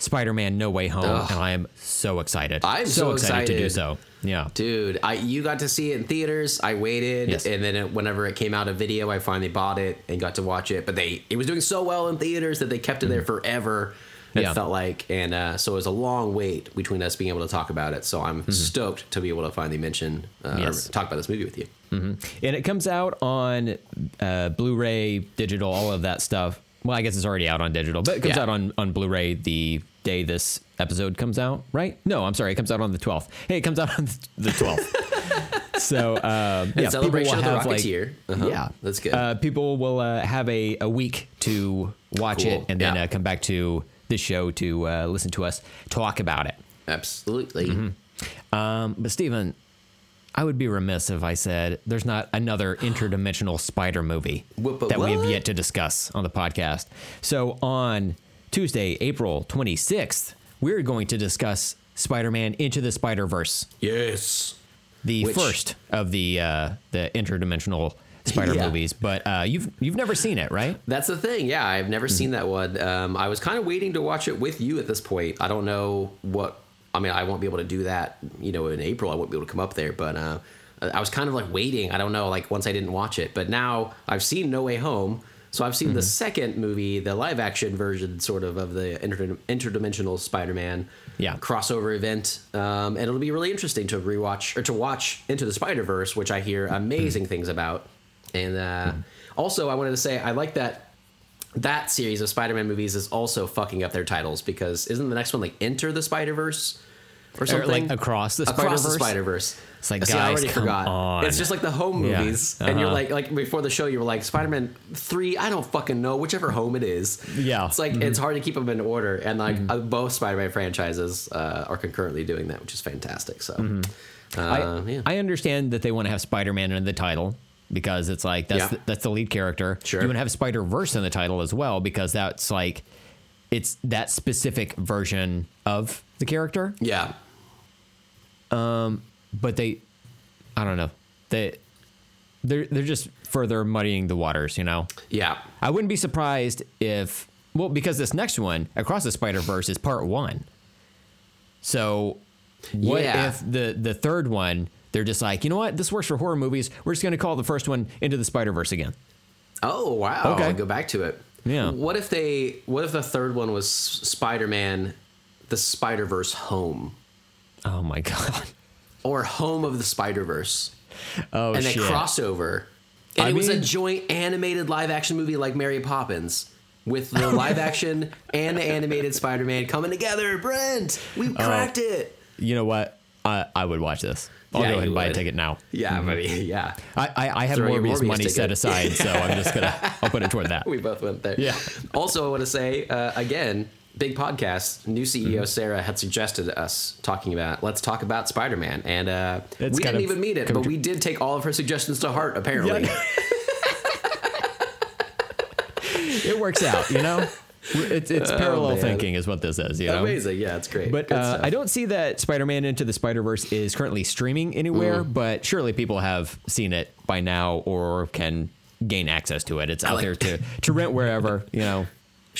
Spider Man No Way Home. Ugh. And I am so excited. I'm so excited to do so. Yeah. Dude, I you got to see it in theaters. I waited, Yes. and then it, whenever it came out of video, I finally bought it and got to watch it. But they it was doing so well in theaters that they kept it there forever. It Mm-hmm. Yeah. felt like, and uh, so it was a long wait between us being able to talk about it. So I'm stoked to be able to finally mention, uh, Mm-hmm. Yes. talk about this movie with you. and it comes out on uh, Blu-ray, digital, all of that stuff. Well, I guess it's already out on digital, but it comes Yeah. out on on Blu-ray the day this episode comes out, right? No, I'm sorry, it comes out on the 12th. Hey, it comes out on the 12th. so um, yeah, celebration people will of the have like Rocketeer. Uh-huh. yeah, That's good. Uh, people will uh, have a, a week to watch Cool. it and then Yeah. uh, come back to this show to uh, listen to us talk about it. Absolutely. Mm-hmm. Um, but Stephen, I would be remiss if I said there's not another interdimensional spider movie What- that we have yet to discuss on the podcast. So on Tuesday, April 26th, we're going to discuss Spider-Man Into the Spider-Verse, Yes. the Which- first of the uh, the interdimensional spider Yeah. movies. But uh, you've you've never seen it, right? That's the thing. Yeah, I've never Mm-hmm. seen that one. Um, I was kind of waiting to watch it with you at this point. I don't know what. I mean, I won't be able to do that. You know, in April, I won't be able to come up there. But uh, I was kind of like waiting. I don't know. Like once I didn't watch it, but now I've seen No Way Home. So I've seen the Mm-hmm. second movie, the live action version, sort of of the inter- interdimensional Spider-Man Yeah. crossover event, um, and it'll be really interesting to rewatch or to watch Into the Spider Verse, which I hear amazing things about. And uh, also, I wanted to say I like that that series of Spider-Man movies is also fucking up their titles because isn't the next one like Enter the Spider Verse or Or something? like across the? Spider Verse. It's like, See, I already forgot. on. It's just like the home Yeah. movies, and you're Uh-huh. like, like before the show, you were like Spider-Man three. I don't fucking know whichever home it is. Yeah. it's like it's hard to keep them in order, and like uh, both Spider-Man franchises uh, are concurrently doing that, which is fantastic. So, uh, I, yeah, I understand that they want to have Spider-Man in the title because it's like that's Yeah. the, that's the lead character. Sure. You want to have Spider Verse in the title as well because that's like it's that specific version of the character. yeah, But they, I don't know, they they're they're just further muddying the waters. You know, yeah. I wouldn't be surprised if well because this next one across the Spider Verse is part one. So what Yeah. if the the third one they're just like you know what this works for horror movies we're just going to call the first one into the Spider Verse again. Oh wow! Okay. I'll go back to it. Yeah. What if they? What if the third one was Spider-Man, the Spider-Verse Home, Oh my god. Or Home of the Spider-Verse, Oh and they crossover, and I it was a joint animated live-action movie like Mary Poppins. With the live action and the animated Spider Man coming together, Brent, we Oh. cracked it. you know what? I I would watch this. I'll Yeah, go ahead and buy a ticket now. Yeah, buddy. Yeah, I I, I have Morbius, Morbius money set aside, so I'm just gonna I'll put it toward that. we both went there. Yeah. Also, I want to say uh, again, big podcast. New CEO Mm-hmm. Sarah had suggested us talking about let's talk about Spider Man, and uh, we didn't even meet it, but we did take all of her suggestions to heart. Apparently, Yeah. it works out, you know. It's it's parallel Oh, man. thinking is what this is, you know. amazing. Yeah, it's great. But uh. I don't see that Spider-Man Into the Spider-Verse is currently streaming anywhere. Mm. But surely people have seen it by now or can gain access to it. It's out like- there to to rent wherever, you know.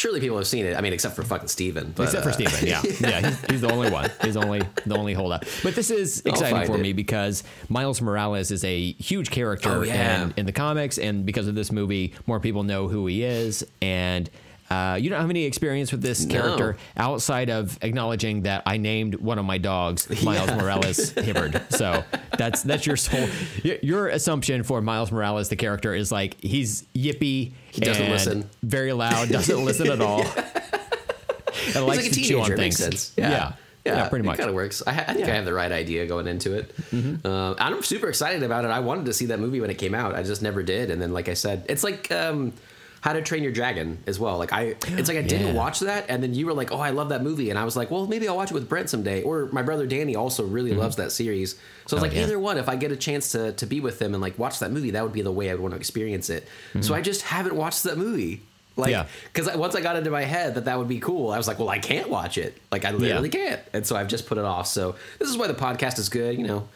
Surely people have seen it. I mean, except for fucking Steven. But, Except for uh, Steven, yeah, yeah, he's, he's the only one. He's only the only holdout. But this is exciting for it. me because Miles Morales is a huge character Oh, yeah. in, in the comics, and because of this movie, more people know who he is. And uh, you don't have any experience with this No. character outside of acknowledging that I named one of my dogs Miles Yeah. Morales Hibbard. So that's that's your sole your, assumption for Miles Morales, the character, is like he's yippy. He doesn't listen. Very loud. Doesn't listen at all. And He's likes like a to chew on. It things. makes sense. Yeah. Yeah, pretty much. Mm-hmm. kind of works. I, I think I have the right idea going into it. Uh, I'm super excited about it. I wanted to see that movie when it came out. I just never did. And then, like I said, it's like um, How to Train Your Dragon as well. Like I, it's like I didn't Yeah. watch that, and then you were like, "Oh, I love that movie," and I was like, "Well, maybe I'll watch it with Brent someday." Or my brother Danny also really loves that series, so I was Oh, like, yeah. either one. If I get a chance to to be with them and like watch that movie, that would be the way I would want to experience it. So I just haven't watched that movie. Like, Yeah. because once I got into my head that that would be cool, I was like, well, I can't watch it. Like, I literally can't. And so I've just put it off. So this is why the podcast is good, you know,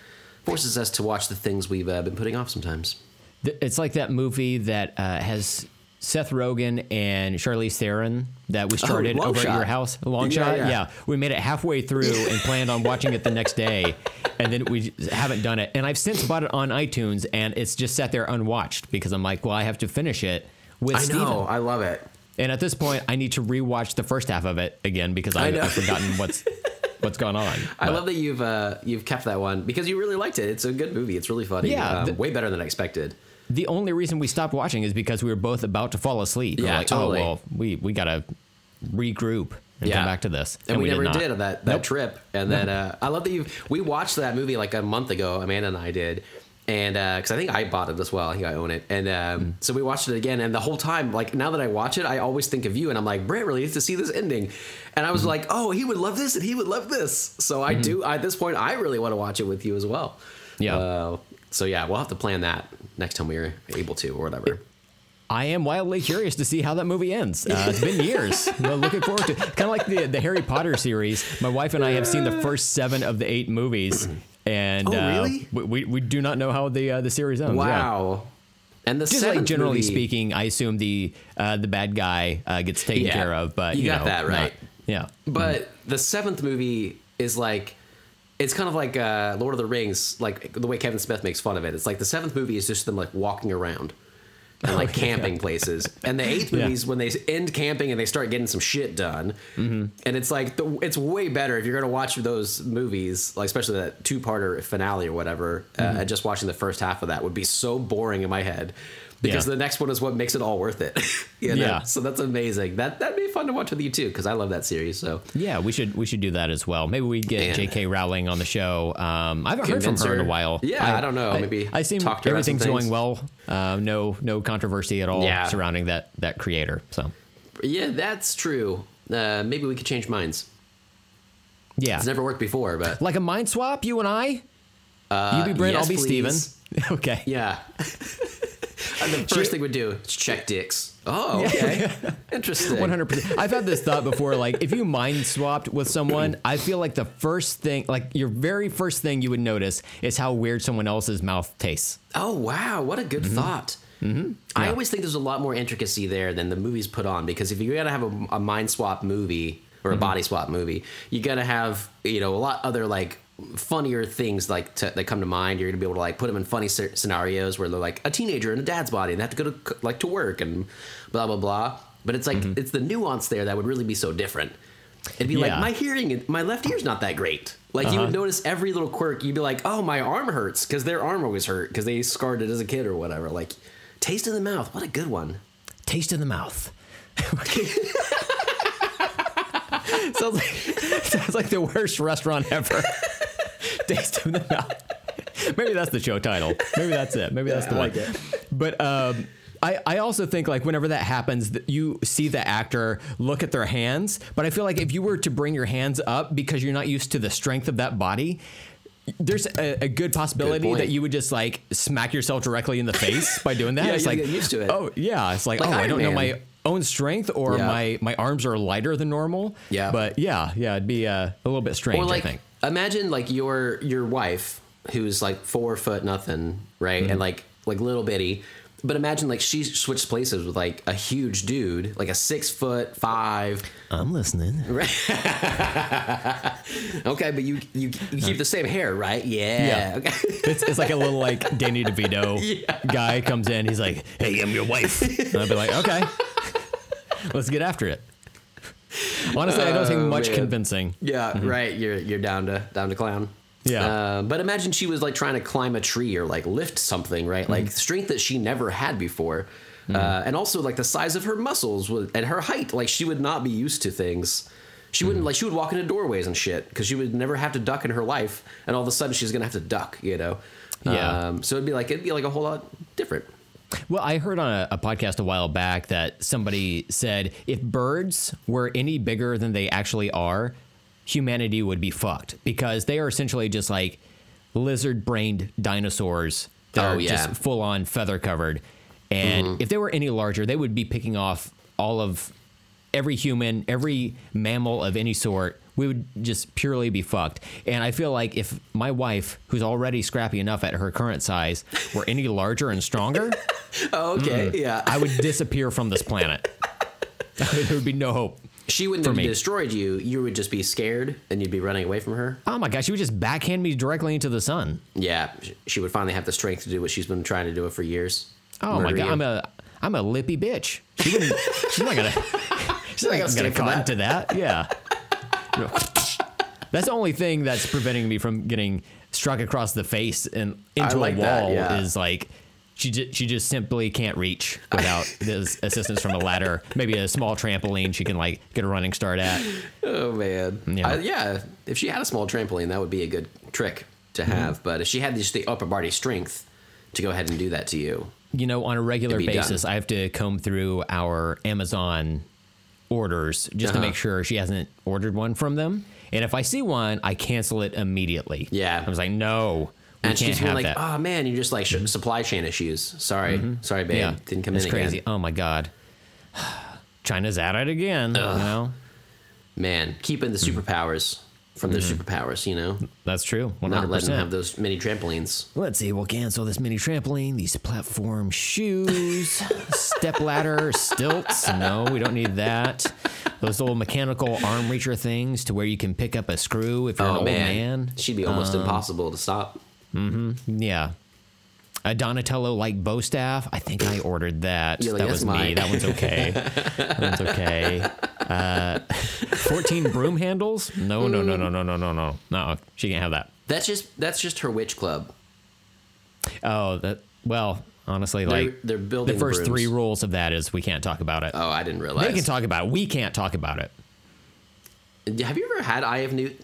forces us to watch the things we've uh, been putting off sometimes. It's like that movie that uh, has Seth Rogen and Charlize Theron that we started Oh, over at your house. Long Yeah, shot, yeah. yeah. We made it halfway through and planned on watching it the next day, and then we haven't done it. And I've since bought it on iTunes, and it's just sat there unwatched because I'm like, well, I have to finish it with I Steven. know. I love it. And at this point, I need to rewatch the first half of it again because I I've. I've forgotten what's what's gone on. I But- love that you've uh, you've kept that one because you really liked it. It's a good movie. It's really funny. Yeah, Um, the- way better than I expected. The only reason we stopped watching is because we were both about to fall asleep. Yeah, like, totally. oh well, we we gotta regroup and Yeah. come back to this, and, we, did never did, on that that Nope. trip. And then uh, I love that you we watched that movie like a month ago. Amanda and I did, and because I think I bought it as well. I think I own it, and um, Mm. so we watched it again. And the whole time, like now that I watch it, I always think of you, and I'm like, Brent really needs to see this ending. And I was Mm-hmm. like, oh, he would love this, and he would love this. So I do. At this point, I really want to watch it with you as well. Yeah. Uh, so yeah, we'll have to plan that next time we're able to, or whatever. I am wildly curious to see how that movie ends. Uh, it's been years. Well, looking forward to kind of like the the Harry Potter series. My wife and I have seen the first seven of the eight movies, and Oh, uh, really? we, we we do not know how the uh, the series ends. yeah. Wow. And the Just like generally movie- speaking, I assume the uh, the bad guy uh, gets taken Yeah. care of, but You you, got know, that right. not- yeah. But the seventh movie is like it's kind of like uh, Lord of the Rings, like the way Kevin Smith makes fun of it. It's like the seventh movie is just them like walking around and like camping places, and the eighth Yeah. movie is when they end camping and they start getting some shit done. Mm-hmm. And it's like the, it's way better if you're gonna watch those movies, like especially that two parter finale or whatever. Uh, Mm-hmm. and just watching the first half of that would be so boring in my head. Because Yeah. the next one is what makes it all worth it. you know? Yeah. So that's amazing. That that'd be fun to watch with you too, because I love that series. So Yeah, we should we should do that as well. Maybe we get. J.K. Rowling on the show. Um, I haven't heard from Convince her in a while. Yeah, I don't know. Maybe I seem talk to her everything's going well. Uh, no no controversy at all Yeah. surrounding that that creator. So Yeah, that's true. Uh, maybe we could change minds. yeah, It's never worked before, but like a mind swap. You and I. Uh, you be Brent. yes, I'll be please. Steven. okay. yeah. Uh, the first thing we'd do is check dicks. Oh, okay. Interesting. One hundred percent. I've had this thought before. Like, if you mind swapped with someone, I feel like the first thing, like your very first thing you would notice, is how weird someone else's mouth tastes. Oh, wow. What a good mm-hmm. thought. Mm-hmm. I always think there's a lot more intricacy there than the movies put on because if you're going to have a, a mind swap movie or a mm-hmm. body swap movie, you got to have, you know, a lot other like funnier things like to, that come to mind. You're to be able to like put them in funny sce- scenarios where they're like a teenager in a dad's body and they have to go to like to work and blah, blah, blah. But it's like, mm-hmm. it's the nuance there that would really be so different. It'd be like my hearing, my left ear's not that great. Like you would uh-huh. notice every little quirk. You'd be like, "Oh, my arm hurts," because their arm always hurt because they scarred it as a kid or whatever. Like, taste in the mouth. What a good one. Taste in the mouth. sounds like sounds like the worst restaurant ever. Taste in the mouth. Maybe that's the show title. Maybe that's it. Maybe that's the I one. like it. But um, I, I also think like whenever that happens, that you see the actor look at their hands. But I feel like if you were to bring your hands up because you're not used to the strength of that body, there's a, a good possibility point. that you would just like smack yourself directly in the face by doing that. Yeah, it's like get used to it. Oh yeah, it's like, Like oh I don't know my own strength or Yeah. my my arms are lighter than normal. Yeah. but yeah, yeah, it'd be uh, a little bit strange. Or like, I think. imagine like your your wife who's like four foot nothing, right, Mm-hmm. and like like little bitty. But imagine like she switched places with like a huge dude, like a six foot five. I'm listening. Okay, but you you, you keep the same hair, right? Yeah. Yeah. Okay. It's, it's like a little like Danny DeVito guy comes in. He's like, "Hey, I'm your wife." And I'd be like, "Okay, let's get after it." Honestly, I don't think Oh, much man. convincing. Yeah, right. You're you're down to down to clown. Yeah. Uh, but imagine she was like trying to climb a tree or like lift something, right? Like strength that she never had before, uh, and also like the size of her muscles was, and her height. Like she would not be used to things. She wouldn't like she would walk into doorways and shit because she would never have to duck in her life, and all of a sudden she's gonna have to duck. You know. Yeah. Um, so it'd be like it'd be like a whole lot different. Well, I heard on a, a podcast a while back that somebody said if birds were any bigger than they actually are, humanity would be fucked because they are essentially just like lizard brained dinosaurs that Oh, are yeah. just full on feather covered. And mm-hmm. if they were any larger, they would be picking off all of every human, every mammal of any sort. We would just purely be fucked. And I feel like if my wife, who's already scrappy enough at her current size, were any larger and stronger, Oh, okay, mm, yeah. I would disappear from this planet. there would be no hope. she wouldn't have me. destroyed you. You would just be scared and you'd be running away from her. Oh my gosh, she would just backhand me directly into the sun. Yeah, she would finally have the strength to do what she's been trying to do it for years. Oh my god, you. I'm a I'm a lippy bitch. She wouldn't. she's not gonna. She's not gonna gonna, stand for cotton that. to that. Yeah. That's the only thing that's preventing me from getting struck across the face and into like a that, wall. yeah. Is like she just she just simply can't reach without this assistance from a ladder, maybe a small trampoline she can like get a running start at. Oh man, Yeah. yeah. yeah. If she had a small trampoline, that would be a good trick to Mm-hmm. have. But if she had just the upper body strength to go ahead and do that to you, you know, on a regular basis, done. I have to comb through our Amazon orders just to Uh-huh. make sure she hasn't ordered one from them. And if I see one, I cancel it immediately. Yeah. I was like, no, we and she can't being have like, that. Mm-hmm. "Oh man, you're just like sh- supply chain issues. Sorry, sorry, babe, yeah, didn't come it's in crazy. again." Oh my god, China's at it again. You know, Man, keeping the superpowers from their Mm-hmm. superpowers. You know, that's true. One not hundred letting them have those many trampolines. Let's see. We'll cancel this mini trampoline, these platform shoes, step ladder, stilts. No, we don't need that. Those little mechanical arm reacher things to where you can pick up a screw if you're an Oh old man. man. she'd be almost Um, impossible to stop. Mm-hmm. Yeah. A Donatello like bow staff. I think I ordered that. Like, that "That's was me. That one's okay. that one's okay. Uh, 14 broom handles? No, no, no, no, no, no, no, no. No, she can't have that. That's just that's just her witch club. Oh, that. Well, honestly, They're- like they're building the first brooms. three rules of that is we can't talk about it. Oh, I didn't realize. they can talk about it. We can't talk about it. Have you ever had Eye of Newt?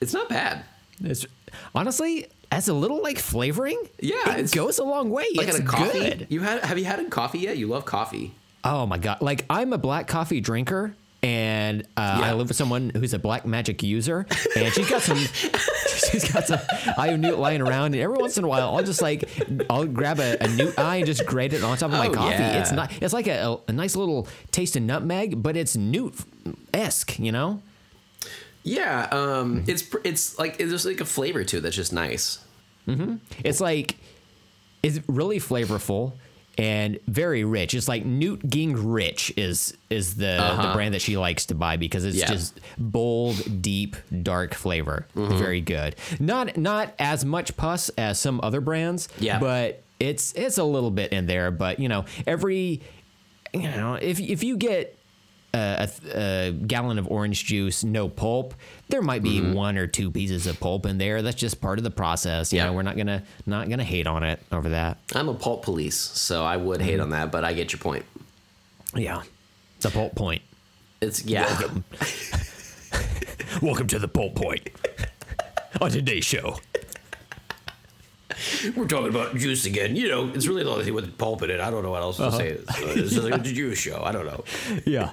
It's not bad. It's honestly as a little like flavoring. Yeah, it goes a long way. Like it's a coffee. good. You had have you had a coffee yet? You love coffee. Oh my god! Like I'm a black coffee drinker, and uh, Yeah. I live with someone who's a black magic user, and she's got some. she's got some eye of newt lying around, and every once in a while, I'll just like I'll grab a, a newt eye and just grate it on top of my Oh, coffee. yeah. It's not. It's like a, a nice little taste of nutmeg, but it's newt esque. You know? Yeah, um, Mm-hmm. it's it's like there's like a flavor to it that's just nice. It's like it's really flavorful and very rich. It's like Newt Ging Rich is is the the brand that she likes to buy because it's Uh-huh. Yeah. just bold, deep, dark flavor. Mm-hmm. Very good. Not not as much pus as some other brands. Yeah. But it's it's a little bit in there. But you know, every you know, if if you get a, a, gallon of orange juice, no pulp. There might be one or two pieces of pulp in there. That's just part of the process. You Yeah. know, we're not gonna not gonna hate on it over that. I'm a pulp police, so I would Mm-hmm. hate on that, but I get your point. Yeah, the pulp point. It's yeah. Welcome to the pulp point. on today's show. We're talking about juice again. You know, it's really the only thing with pulp in it. I don't know what else to say. Uh-huh. It's just like a juice show. I don't know. Yeah.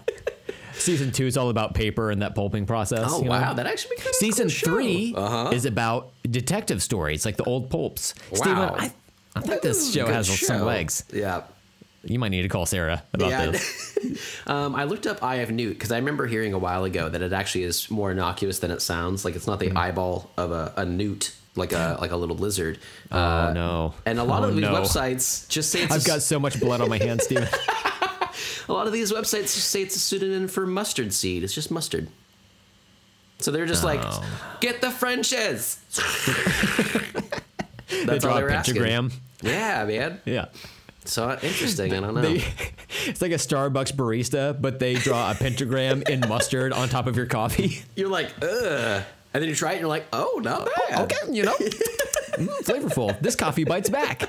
Season two is all about paper and that pulping process. Oh you know? wow, that actually becomes Season cool 3 Uh-huh. is about detective stories, like the old pulps. Steven, Wow. I, I think This this is a show has some legs. Yeah. You might need to call Sarah about Yeah. this. um, I looked up Eye of Newt because I remember hearing a while ago that it actually is more innocuous than it sounds. Like it's not the Mm-hmm. eyeball of a, a newt, like a like a little lizard. Uh, oh no! And a lot Oh, of these no. websites just say it's I've a, got so much blood on my hands, Steven. a lot of these websites say it's a pseudonym for mustard seed. It's just mustard. So they're just like, Oh. get the French's. they That's all draw they a were asking. pentagram. Yeah, man. Yeah. So interesting. I don't know. They, it's like a Starbucks barista, but they draw a pentagram in mustard on top of your coffee. You're like, ugh. And then you try it and you're like, oh, not bad. Okay, you know, Mm, flavorful. This coffee bites back.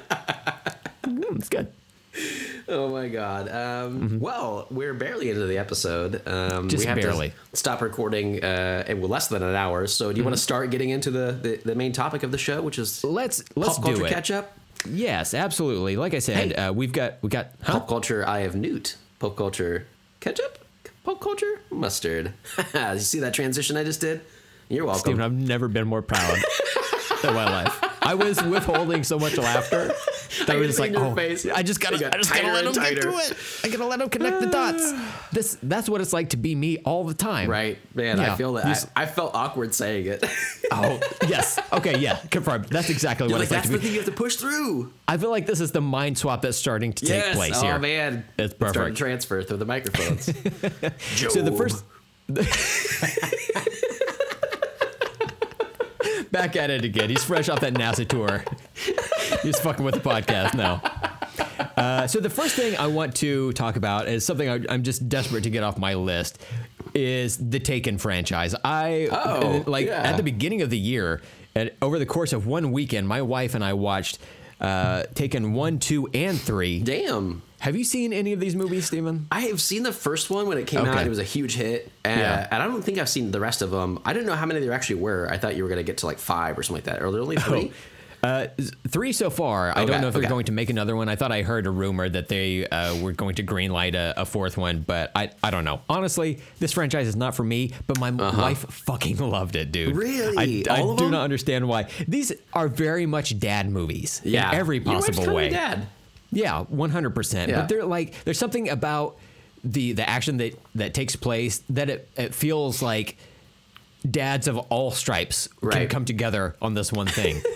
Mm, it's good. Oh my god. Um, Well, we're barely into the episode. Um, Mm-hmm. Just we have barely. to stop recording uh, in less than an hour. So, do you Mm-hmm. want to start getting into the, the, the main topic of the show, which is Let's let's pop do culture it. catch up? Yes, absolutely. Like I said, Hey. uh, we've got we got huh? Pop culture eye of Newt. Pop culture ketchup. Pop culture mustard. you see that transition I just did? You're welcome. Steven, I've never been more proud in my life. I was withholding so much laughter that I I was just like, oh, face. I just gotta, got I just gotta let him and get tighter. to it. I gotta let him connect the dots. This, that's what it's like to be me all the time. Right, man. Yeah. I feel that. I, I felt awkward saying it. Oh, yes. Okay, yeah. Confirmed. That's exactly You're what like, it's like that's to the be. thing you have to push through. I feel like this is the mind swap that's starting to take place oh here. man, It's starting perfect. to transfer through the microphones. So the first back at it again. He's fresh off that NASA tour. He's fucking with the podcast now. Uh, so the first thing I want to talk about is something I, I'm just desperate to get off my list is the Taken franchise. I Oh, like yeah. at the beginning of the year, and over the course of one weekend, my wife and I watched uh, Taken one, two, and three. Damn. Have you seen any of these movies, Steven? I have seen the first one when it came out. It was a huge hit, uh, Yeah. and I don't think I've seen the rest of them. I didn't know how many there actually were. I thought you were going to get to like five or something like that. Are there only three? Uh, three so far. I don't know if they're going to make another one. I thought I heard a rumor that they uh, were going to greenlight a, a fourth one, but I, I don't know. Honestly, this franchise is not for me, but my wife fucking loved it, dude. Uh-huh. Really? I, I do them? not understand why. These are very much dad movies yeah, in every possible way. Dad. Yeah, one hundred percent. But they're like there's something about the the action that that takes place that it, it feels like dads of all stripes can Right. come together on this one thing.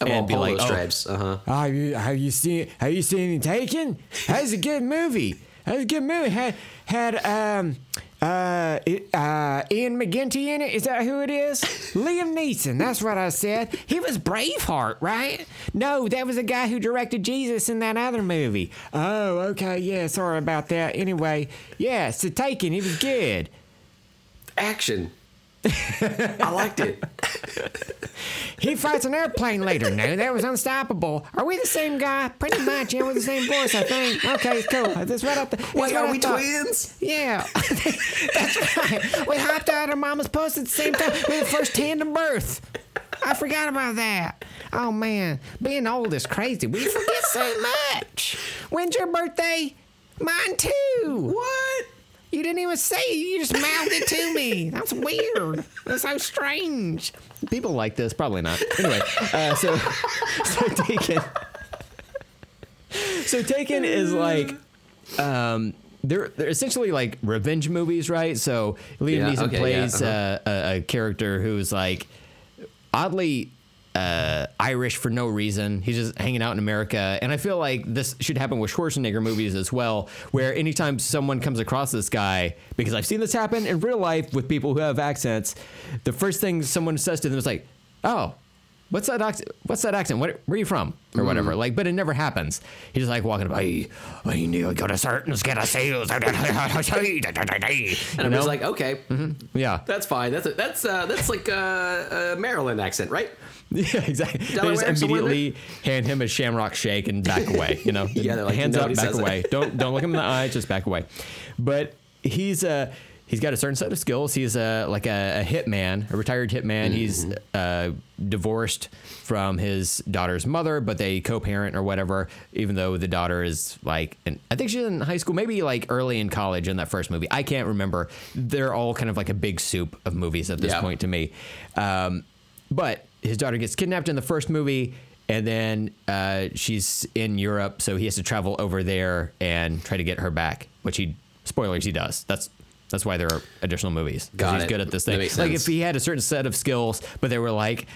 Of all and be polo like, oh, stripes. Uh huh. Have you have you seen have you seen Taken? That's a good movie. That's a good movie. Had had um uh, it, uh Ian McGinty in it. Is that who it is? Liam Neeson. That's what I said. He was Braveheart, right? No, that was the guy who directed Jesus in that other movie. Oh, okay. Yeah, sorry about that. Anyway, yeah, it's so Taken. He was good. Action. I liked it. He fights an airplane later. No, that was unstoppable. Are we the same guy? Pretty much. Yeah, we're the same voice, I think. Okay, cool. That's right up. th- that's Wait, are I we thought. twins? Yeah, that's right. We hopped out of mama's puss at the same time. We were the first tandem birth. I forgot about that. Oh man, being old is crazy. We forget so much. When's your birthday? Mine too. What? You didn't even say it. You just mouthed it to me. That's weird. That's so strange. People like this. Probably not. Anyway, uh, so so Taken. So Taken is like, um, they're they're essentially like revenge movies, right? So Liam Yeah, Neeson okay, plays yeah, uh-huh. uh, a, a character who's like oddly uh, Irish for no reason. He's just hanging out in America. And I feel like this should happen with Schwarzenegger movies as well, where anytime someone comes across this guy, because I've seen this happen in real life with people who have accents, the first thing someone says to them is like, oh, What's that accent? What's that accent? What, where are you from? Or whatever. Like, but it never happens. He's just like walking by. I knew I got a certain get a sales. And I'm just like, okay, yeah, that's fine. That's a, that's uh, that's like a, a Maryland accent, right? Yeah, exactly. They just immediately hand him a shamrock shake and back away. You know, Yeah, they're like, hands up, back away. Don't don't look him in the eye, just back away. But he's uh he's got a certain set of skills. He's a like a, a hitman, a retired hitman. He's Mm-hmm. uh, divorced from his daughter's mother, but they co-parent or whatever. Even though the daughter is like, in, I think she's in high school, maybe like early in college in that first movie. I can't remember. They're all kind of like a big soup of movies at this Yeah. point to me. Um, but his daughter gets kidnapped in the first movie, and then uh, she's in Europe, so he has to travel over there and try to get her back. Which he spoilers he does. That's that's why there are additional movies. 'cause Got he's it. good at this thing. Like if he had a certain set of skills, but they were like.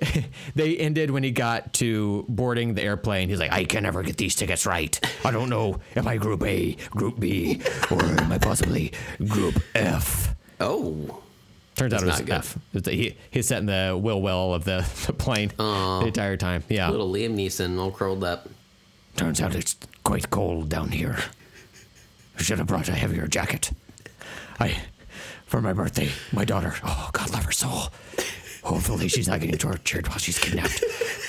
they ended when he got to boarding the airplane. He's like, I can never get these tickets right. I don't know. Am I Group A, Group B, or am I possibly Group F? Oh, Turns out it was F. He he's sat in the will well of the, the plane the entire time. Yeah. little Liam Neeson, all curled up. Turns out it's quite cold down here. I should have brought a heavier jacket. I, for my birthday, my daughter. Oh God, love her soul. Hopefully, she's not getting tortured while she's kidnapped.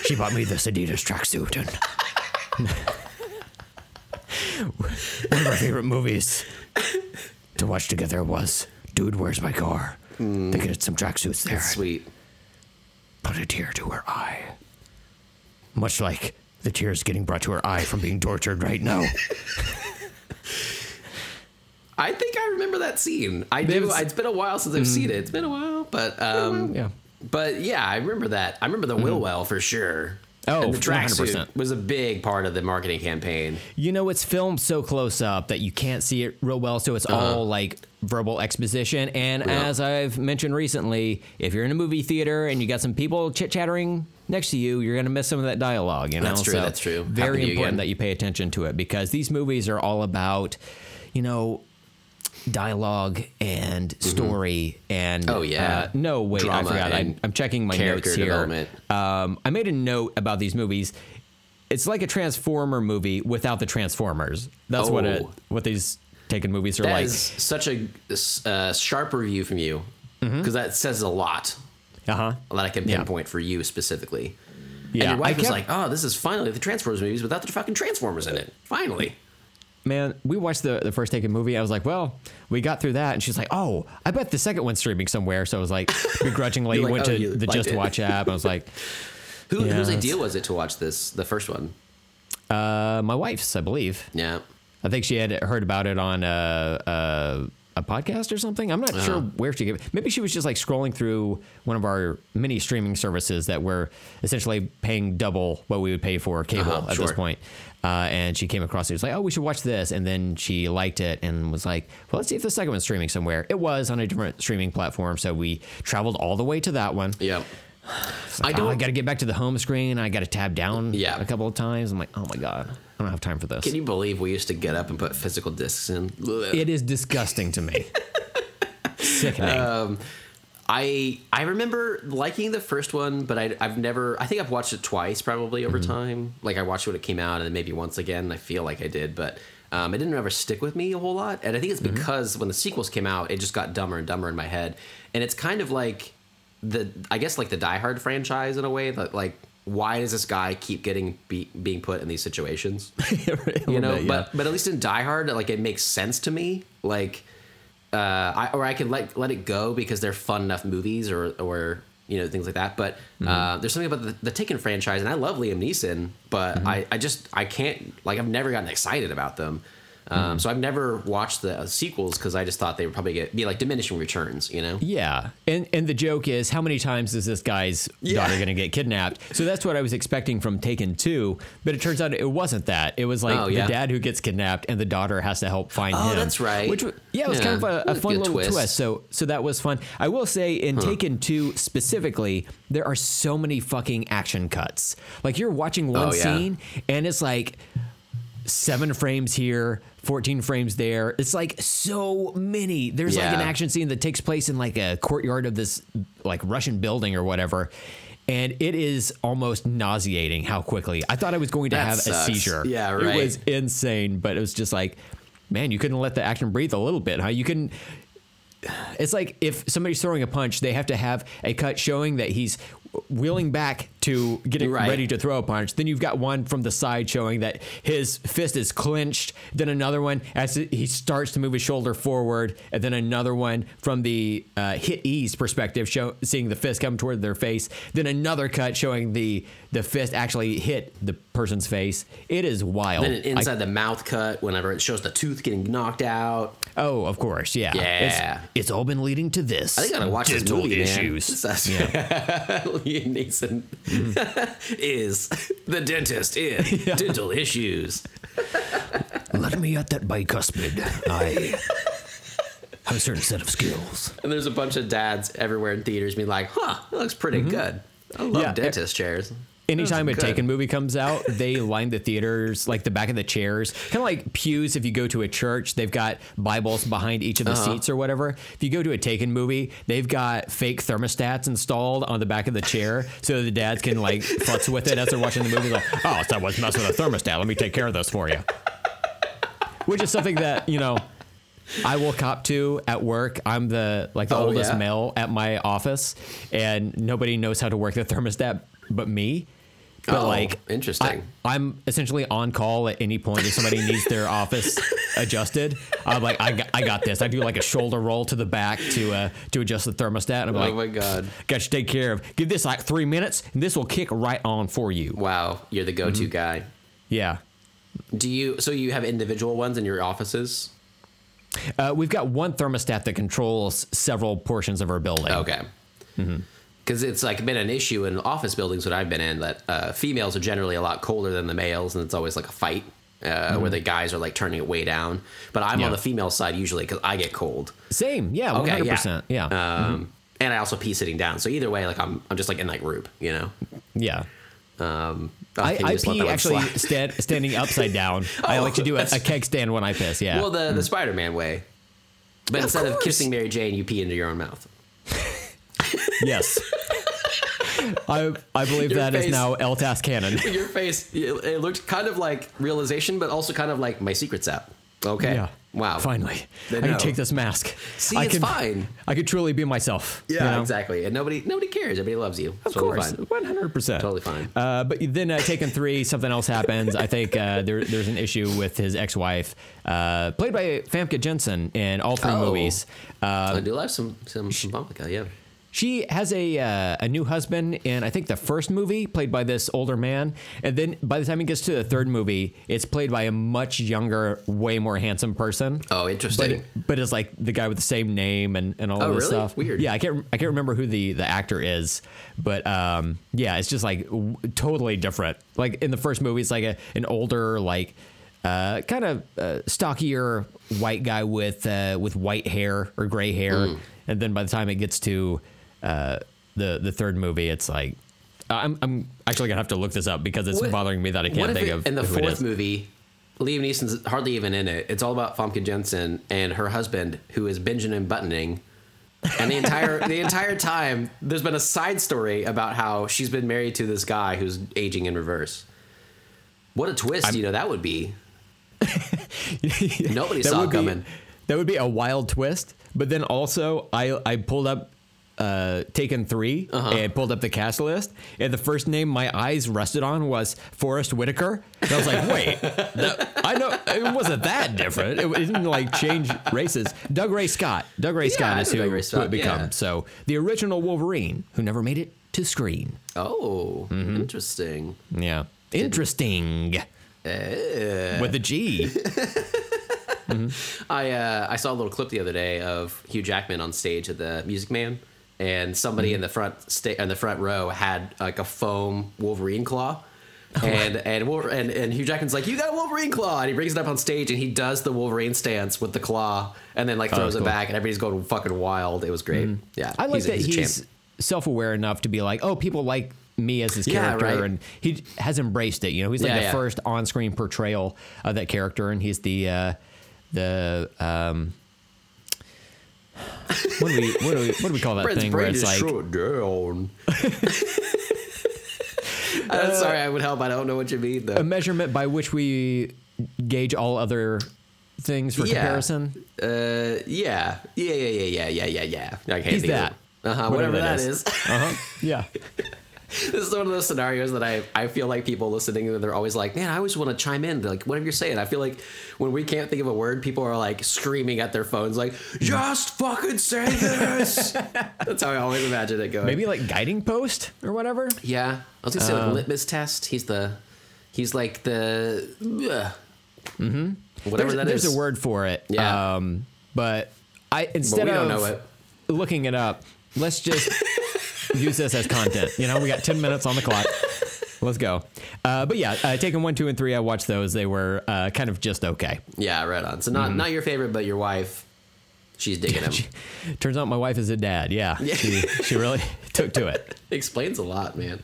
She bought me this Adidas tracksuit, and one of our favorite movies to watch together was "Dude, Where's My Car." Mm. They get some tracksuits there. Sweet. Put a tear to her eye. Much like The tears getting brought to her eye from being tortured right now. I think I remember that scene. I do. It's been a while since I've seen mm-hmm. it. It's been a while, but um, yeah. But yeah, I remember that. I remember the mm-hmm. wheel well for sure. Oh, and the 100%. tracksuit was a big part of the marketing campaign. You know, it's filmed so close up that you can't see it real well, so it's uh-huh. all like verbal exposition. And Yeah. as I've mentioned recently, if you're in a movie theater and you got some people chit chattering next to you, you're gonna miss some of that dialogue. You know, That's true, So that's true. Very to important that you pay attention to it because these movies are all about, you know. Dialogue and story and Oh, yeah. uh, no wait I forgot I'm, I'm checking my character notes here um, I made a note about these movies it's like a transformer movie without the transformers that's what it Oh. what these taken movies are That like is such a uh, sharp review from you because Mm-hmm. that says a lot uh-huh that I can Yeah. pinpoint for you specifically. yeah and your wife I was like, "Oh, this is finally the Transformers movies without the fucking Transformers in it. Finally." Man we watched the, the first taken movie i was like well we got through that and she's like oh i bet the second one's streaming somewhere so i was like begrudgingly like, went "Oh, to the just it." watch app i was like Who, Yeah, whose idea was it to watch this? The first one. uh, my wife's i believe Yeah. I think she had heard about it on a, a, a podcast or something. I'm not sure Uh-huh. where she gave it. Maybe she was just like scrolling through one of our mini streaming services that were essentially paying double what we would pay for cable Uh-huh, at this point. Uh, and she came across it. She was like, oh, we should watch this. And then she liked it and was like, well, let's see if the second one's streaming somewhere. It was on a different streaming platform. So we traveled all the way to that one. Yeah. Like, I oh, I got to get back to the home screen. I got to tab down Yeah. a couple of times. I'm like, oh my God, I don't have time for this. Can you believe we used to get up and put physical discs in? It is disgusting to me. Sickening. Um, I I remember liking the first one, but I, I've never. I think I've watched it twice, probably over time. Like I watched it when it came out, and then maybe once again. I feel like I did, but um, it didn't ever stick with me a whole lot. And I think it's because when the sequels came out, it just got dumber and dumber in my head. And it's kind of like the I guess like the Die Hard franchise in a way that like. Why does this guy keep getting be, being put in these situations? you know but but at least in die hard like it makes sense to me like uh I, or i could let let it go because they're fun enough movies or or you know things like that. But uh there's something about the, the taken franchise and i love liam neeson but i i just i can't like i've never gotten excited about them um, so I've never watched the sequels because I just thought they would probably get be like diminishing returns, you know. Yeah, and and the joke is how many times is this guy's Yeah. daughter going to get kidnapped? So that's what I was expecting from Taken Two, but it turns out it wasn't that. It was like Oh, yeah. the dad who gets kidnapped and the daughter has to help find him. Oh, him. that's right. Which yeah, it was Yeah. kind of a, a fun little twist. twist. So so that was fun. I will say in Taken Two specifically, there are so many fucking action cuts. Like you're watching one Oh, scene and it's like seven frames here, 14 frames there. It's like so many. There's like an action scene that takes place in like a courtyard of this like Russian building or whatever. And it is almost nauseating how quickly. I thought I was going to That have a seizure. Yeah, right. It was insane, but it was just like, man, you couldn't let the action breathe a little bit, huh? You couldn't. It's like if somebody's throwing a punch, they have to have a cut showing that he's wheeling back to getting Right. ready to throw a punch. Then you've got one from the side showing that his fist is clenched. Then another one as he starts to move his shoulder forward, and then another one from the uh, hit ease perspective, show, seeing the fist come toward their face. Then another cut showing the the fist actually hit the person's face. It is wild. Then I- inside the mouth cut, whenever it shows the tooth getting knocked out. oh, of course, yeah. Yeah. It's, it's all been leading to this. I think I gotta watch this movie, man. issues. That's- Liam Is the dentist in dental issues. Let me at that bicuspid. I have a certain set of skills. And there's a bunch of dads everywhere in theaters being like, "Huh, that looks pretty mm-hmm. good." I love Yeah, dentist chairs. Anytime a Those are good. Taken movie comes out, they line the theaters, like the back of the chairs, kind of like pews. If you go to a church, they've got Bibles behind each of the Uh-huh. seats or whatever. If you go to a Taken movie, they've got fake thermostats installed on the back of the chair so the dads can like futz with it as they're watching the movie. Like, oh, someone's messing with a thermostat. Let me take care of this for you. Which is something that you know. I will cop to at work. I'm the like the Oh, oldest yeah? male at my office, and nobody knows how to work the thermostat but me. But Oh, like, interesting. I, am essentially on call at any point if somebody needs their office adjusted. I'm like, I got, I got this. I do like a shoulder roll to the back to uh, to adjust the thermostat. And I'm Oh like, my god! got you take care of. Give this like three minutes, and this will kick right on for you. Wow, you're the go-to Mm-hmm. guy. Yeah. Do you? So you have individual ones in your offices? Uh, we've got one thermostat that controls several portions of our building. Okay. Mm-hmm. Because it's like been an issue in office buildings that I've been in that uh, females are generally a lot colder than the males, and it's always like a fight uh, where the guys are like turning it way down. But I'm Mm-hmm. Yeah. on the female side usually because I get cold. Same. Yeah. Okay, 100%. Yeah. Um, And I also pee sitting down. So either way, like I'm, I'm just like in that group, you know. yeah. Um, oh, I, I let pee actually stand, standing upside down. I like to do a, a keg stand when I piss. Yeah. Well, the the Spider-Man way. But instead of kissing Mary Jane, you pee into your own mouth. yes. I I believe Your that is face. now LTAS canon. Your face, it looked kind of like realization, but also kind of like my secret's out. Okay. Yeah. Wow. Finally, I can take this mask. See, I it's can, fine. I could truly be myself. Yeah, you know? exactly. And nobody nobody cares. Everybody loves you. Of Totally course, one hundred percent, Totally fine. Uh, but then uh, Taken Three, something else happens. I think uh, there, there's an issue with his ex-wife, uh, played by Famke Janssen in all three Oh. movies. Uh, I do like some some some Vomika, yeah. She has a uh, a new husband in I think the first movie, played by this older man, and then by the time he gets to the third movie, it's played by a much younger, way more handsome person. Oh, interesting. but it's like the guy with the same name and, and all Oh, of this really? stuff. Weird. Yeah, I can't I can't remember who the, the actor is, but um, yeah, it's just like w- totally different. Like in the first movie, it's like a, an older like uh, kind of uh, stockier white guy with uh, with white hair or gray hair, Mm. and then by the time it gets to uh, the the third movie, it's like. I'm, I'm actually gonna have to look this up because it's What- bothering me that I can't think it- of in the fourth movie, Liam Neeson's hardly even in it. It's all about Famke Janssen and her husband, who is Benjamin Buttoning. And the entire the entire time, there's been a side story about how she's been married to this guy who's aging in reverse. What a twist, you know that would be. Nobody saw it be, coming. That would be a wild twist. But then also, I I pulled up uh, Taken 3 Uh-huh. and pulled up the cast list, and the first name my eyes rested on was Forest Whitaker. And I was like, wait, that, I know it wasn't that different. It, it didn't like change races. Dougray Scott. Dougray Scott is who, Doug Ray who Scott, it become. yeah. So the original Wolverine, who never made it to screen. Oh, Mm-hmm. interesting. Yeah, interesting. Eh. With a G. I uh, I saw a little clip the other day of Hugh Jackman on stage at the Music Man, and somebody Mm-hmm. in the front sta- in the front row had like a foam Wolverine claw. Oh, And and, and and Hugh Jackman's like, you got a Wolverine claw, and he brings it up on stage, and he does the Wolverine stance with the claw, and then like throws Oh, cool. Mm-hmm. it back, and everybody's going fucking wild. It was great. Yeah, I like he's that he's a he's, champ. self-aware enough to be like, oh, people like me as his Yeah, character, right. and he has embraced it. You know, he's like Yeah, the yeah. first on-screen portrayal of that character, and he's the uh, the um, what do we what do we what do we call that Brent's thing where it's like shut down. I'm sorry, I would help. I don't know what you mean though. a measurement by which we gauge all other things for Yeah. comparison? Uh, yeah, yeah, yeah, yeah, yeah, yeah, yeah, yeah. Can't He's that. Uh huh. Whatever, Whatever that that is. is. Uh huh. Yeah. this is one of those scenarios that I, I feel like people listening they're always like, man, I always want to chime in. They're like, whatever you're saying. I feel like when we can't think of a word, people are like screaming at their phones, like, just fucking say this. That's how I always imagine it going. Maybe like guiding post or whatever. Yeah, I was gonna say like litmus test. He's the, he's like the, mm-hmm. whatever there's, that there's a word for it. Yeah. Um, but I instead we of don't know it. looking it up, let's just use this as content. You know, we got 10 minutes on the clock. Let's go. Uh, but yeah, uh, Taken one, two, and three, I watched those. They were uh, kind of just okay. Yeah, right on. So not not your favorite, but your wife. She's digging him. Turns out my wife is a dad. Yeah, she she really took to it. Explains a lot, man.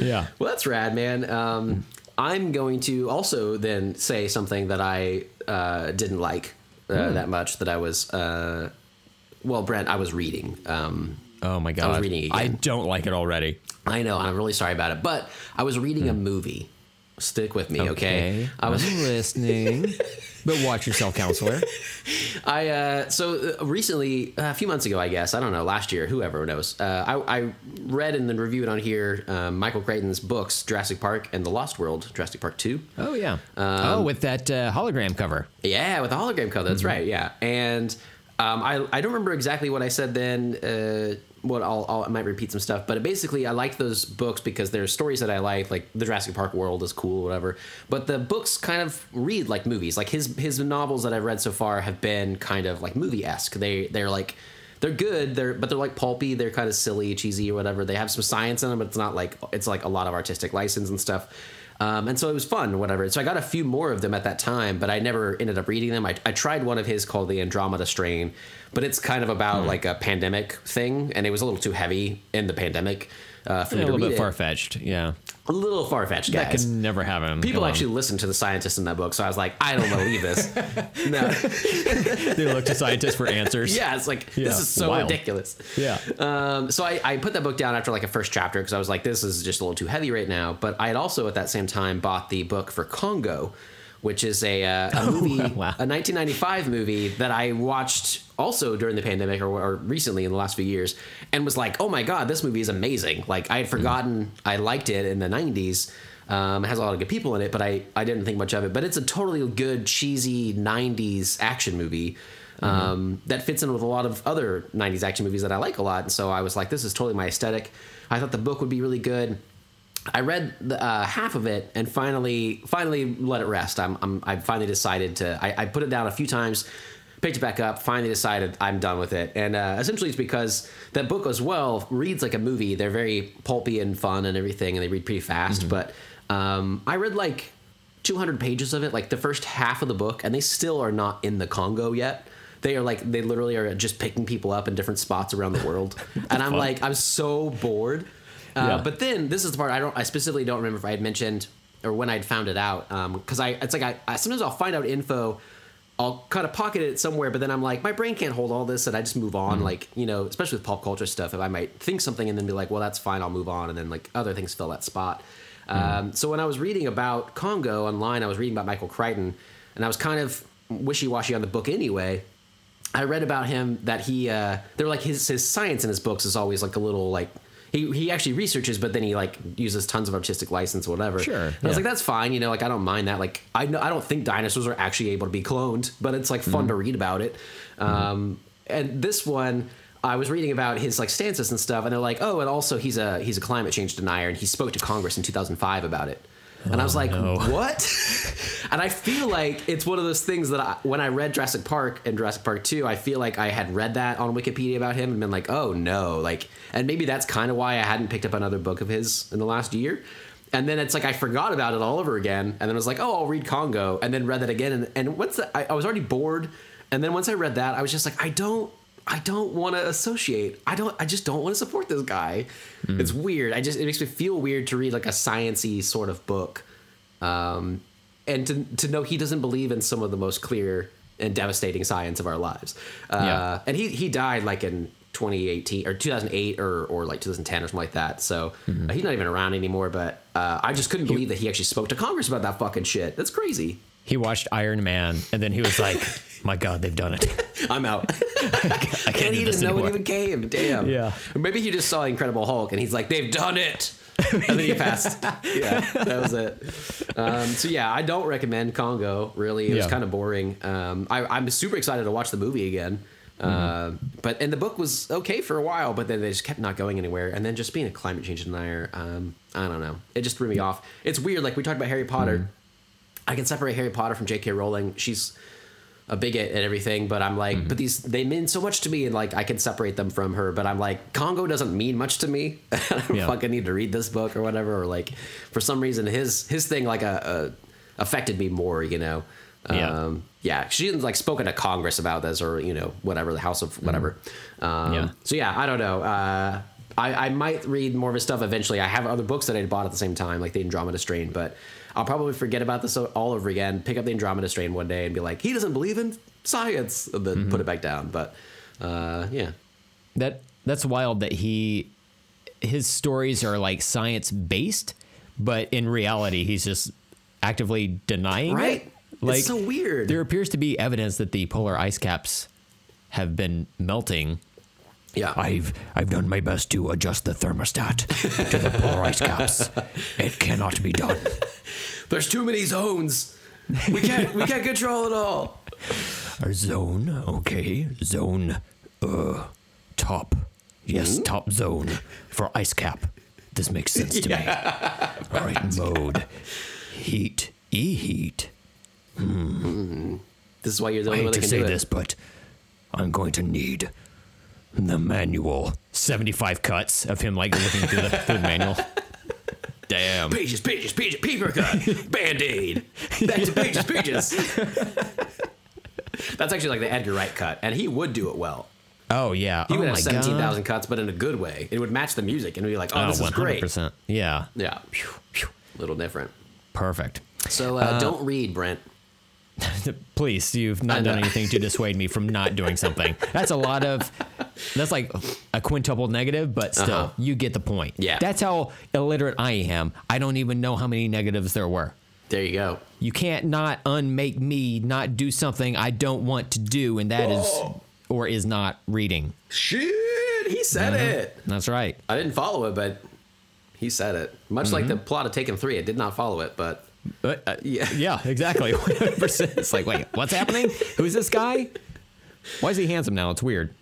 Yeah. Well, that's rad, man. Um, I'm going to also then say something that I uh, didn't like uh, Hmm. that much. That I was, uh, well, Brent, I was reading. Um, Oh my god. reading I again. don't like it already. I know, I'm really sorry about it. But I was reading a movie. Stick with me, okay? I was I'm listening. But watch yourself, counselor. I uh, so uh, recently, a few months ago, I guess I don't know, last year, whoever knows. Uh, I, I read and then reviewed on here um, Michael Crichton's books, Jurassic Park and The Lost World, Jurassic Park Two. Oh yeah. oh, with that uh, hologram cover. Yeah, with the hologram cover. That's right. Yeah, and um, I I don't remember exactly what I said then. Uh, what I'll, I'll I might repeat some stuff, but basically I like those books because there's stories that I like, like the Jurassic Park world is cool, whatever. But the books kind of read like movies. Like his his novels that I've read so far have been kind of like movie esque. They they're like they're good. They're but they're like pulpy. They're kind of silly, cheesy, or whatever. They have some science in them, but it's not like it's like a lot of artistic license and stuff. Um, and so it was fun, whatever. So I got a few more of them at that time, but I never ended up reading them. I, I tried one of his called the Andromeda Strain, but it's kind of about like a pandemic thing, and it was a little too heavy in the pandemic uh, for a me to little read bit far fetched. Yeah. A little far fetched, guys. That can never happen. People Come on. actually listen to the scientists in that book, so I was like, I don't believe this. no, they look to scientists for answers. yeah, it's like Yeah, this is so wild. ridiculous. Yeah. Um, so I, I put that book down after like a first chapter because I was like, this is just a little too heavy right now. But I had also at that same time bought the book for Congo, which is a, uh, a movie, wow. a 1995 movie that I watched also during the pandemic or, or recently in the last few years, and was like, oh my god, this movie is amazing. Like I had forgotten I liked it in the 90s. Um, it has a lot of good people in it, but I, I didn't think much of it. But it's a totally good, cheesy 90s action movie um, that fits in with a lot of other 90s action movies that I like a lot. And so I was like, this is totally my aesthetic. I thought the book would be really good. I read the, uh, half of it and finally finally let it rest. I'm, I'm I finally decided to. I, I put it down a few times, picked it back up. Finally decided I'm done with it. And uh, essentially, it's because that book as well reads like a movie. They're very pulpy and fun and everything, and they read pretty fast. But um, I read like 200 pages of it, like the first half of the book, and they still are not in the Congo yet. They are like they literally are just picking people up in different spots around the world, and I'm like I'm so bored. Uh, Yeah. But then this is the part I don't. I specifically don't remember if I had mentioned or when I'd found it out. Because I, it's like I, I sometimes I'll find out info. I'll kind of pocket it somewhere, but then I'm like, my brain can't hold all this, and I just move on. Like you know, especially with pop culture stuff, if I might think something and then be like, well, that's fine, I'll move on, and then like other things fill that spot. Um, so when I was reading about Congo online, I was reading about Michael Crichton, and I was kind of wishy washy on the book anyway. I read about him that he uh they're like his his science in his books is always like a little like he, he actually researches but then he like uses tons of artistic license or whatever. Sure, And I was like that's fine, you know, like I don't mind that. Like I know I don't think dinosaurs are actually able to be cloned, but it's like fun to read about it. Um and this one I was reading about his like stances and stuff and they're like, "Oh, and also he's a he's a climate change denier and he spoke to Congress in 2005 about it." And I was oh, like, no. what? and I feel like it's one of those things that I, when I read Jurassic Park and Jurassic Park 2, I feel like I had read that on Wikipedia about him and been like, oh no. Like, and maybe that's kind of why I hadn't picked up another book of his in the last year. And then it's like I forgot about it all over again. And then I was like, oh, I'll read Congo. And then read that again. And, and once the, I, I was already bored. And then once I read that, I was just like, I don't. I don't want to associate. I don't. I just don't want to support this guy. It's weird. I just it makes me feel weird to read like a sciency sort of book, um, and to to know he doesn't believe in some of the most clear and devastating science of our lives. Uh, Yeah. And he he died like in 2018 or 2008 or or like 2010 or something like that. So uh, he's not even around anymore. But uh, I just couldn't believe that he actually spoke to Congress about that fucking shit. That's crazy. He watched Iron Man, and then he was like, "My God, they've done it." I'm out. I can't, can't even this know it even came. Damn. Yeah. Or maybe he just saw Incredible Hulk and he's like, they've done it. And then he passed. yeah, that was it. Um, so yeah, I don't recommend Congo. Really, it was Yeah. kind of boring. Um, I, I'm super excited to watch the movie again. Uh, but and the book was okay for a while, but then they just kept not going anywhere. And then just being a climate change denier, um, I don't know. It just threw me off. It's weird. Like we talked about Harry Potter. I can separate Harry Potter from J.K. Rowling. She's a bigot and everything, but I'm like, but these they mean so much to me, and like I can separate them from her. But I'm like, Congo doesn't mean much to me. I don't Yeah. fucking need to read this book or whatever. Or like, for some reason, his his thing like a, a affected me more. You know. Yeah. Um, yeah, she didn't like spoken to Congress about this or you know whatever the House of whatever. Um, Yeah. So yeah, I don't know. Uh, I, I might read more of his stuff eventually. I have other books that I bought at the same time, like the Andromeda Strain, but I'll probably forget about this all over again. Pick up the Andromeda Strain one day and be like, he doesn't believe in science, and then put it back down. But uh, yeah, That that's wild that he his stories are like science based, but in reality he's just actively denying Right. it. Like it's so weird. There appears to be evidence that the polar ice caps have been melting. Yeah. I've I've done my best to adjust the thermostat to the polar ice caps. It cannot be done. There's too many zones. We can't we can't control it all. Our zone, okay, zone, uh, top, yes, hmm? top zone for ice cap. This makes sense to me. All right, mode, heat, e heat. Hmm. Hmm. This is why you're the I only hate one that to can say do this, but I'm going to need the manual. 75 cuts of him like looking through the, through the manual. Damn. Pages, pages, pages, paper cut, band aid, back to pages, pages. That's actually like the Edgar Wright cut, and he would do it well. Oh yeah. He oh would have seventeen thousand cuts, but in a good way. It would match the music, and we'd be like, "Oh, this is great." 100%. Yeah. Yeah, little different. Perfect. So uh, don't read, Brent. Please, you've not done anything to dissuade me from not doing something. That's a lot of. That's like a quintuple negative, but still, Uh-huh. you get the point. Yeah. That's how illiterate I am. I don't even know how many negatives there were. There you go. You can't not unmake me not do something I don't want to do, and that is or is not reading. Shit, he said it. That's right. I didn't follow it, but he said it. Much like the plot of Taken Three, I did not follow it, but But, uh, Yeah. yeah, exactly. It's like, wait, what's happening? Who's this guy? Why is he handsome now? It's weird.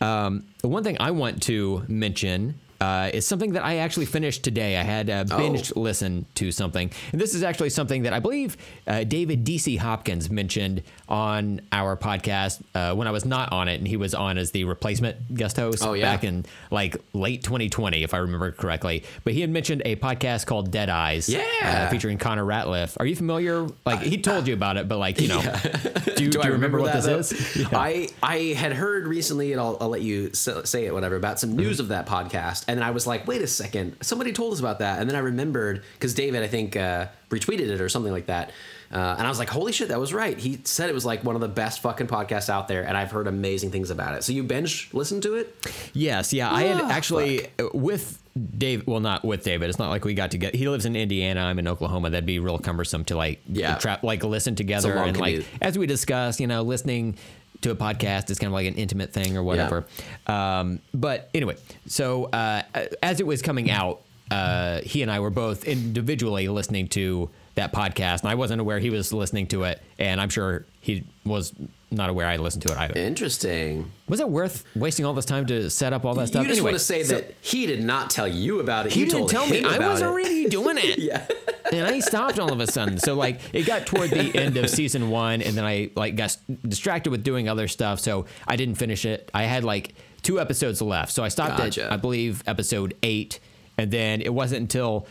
Um, one thing I want to mention uh, is something that I actually finished today. I had a binge Oh. listen to something, and this is actually something that I believe uh, David DC Hopkins mentioned on our podcast uh, when I was not on it, and he was on as the replacement guest host Oh, yeah. back in like late 2020, if I remember correctly. But he had mentioned a podcast called Dead Eyes, Yeah. uh, featuring Connor Ratliff. Are you familiar? Like he told you about it, but like you know, do, you, do I you remember, what this though? is? I I had heard recently, and I'll, I'll let you say it, whatever, about some news of that podcast, and then I was like, wait a second, somebody told us about that, and then I remembered because David, I think, uh, retweeted it or something like that, uh, and I was like, holy shit, that was right. He said it was like one of the best fucking podcasts out there, and I've heard amazing things about it. So you binge listened to it? Yes, yeah. I had Ah, actually uh, with Dave. Well, not with David. It's not like we got to get. He lives in Indiana. I'm in Oklahoma. That'd be real cumbersome to like Yeah. trap like listen together and commute. like as we discussed. You know, listening to a podcast It's kind of like an intimate thing or whatever. Um, but anyway, so uh, as it was coming out, uh, he and I were both individually listening to that podcast, and I wasn't aware he was listening to it, and I'm sure he was not aware I listened to it either. Interesting. Was it worth wasting all this time to set up all that stuff? you just Anyway, want to say so- that he did not tell you about it. he you didn't told tell me. I wasn't it. really doing it. Yeah. and I stopped all of a sudden. So like it got toward the end of season one, and then I like got distracted with doing other stuff, so I didn't finish it. I had like two episodes left, so I stopped Gotcha. at I believe episode eight, and then it wasn't until.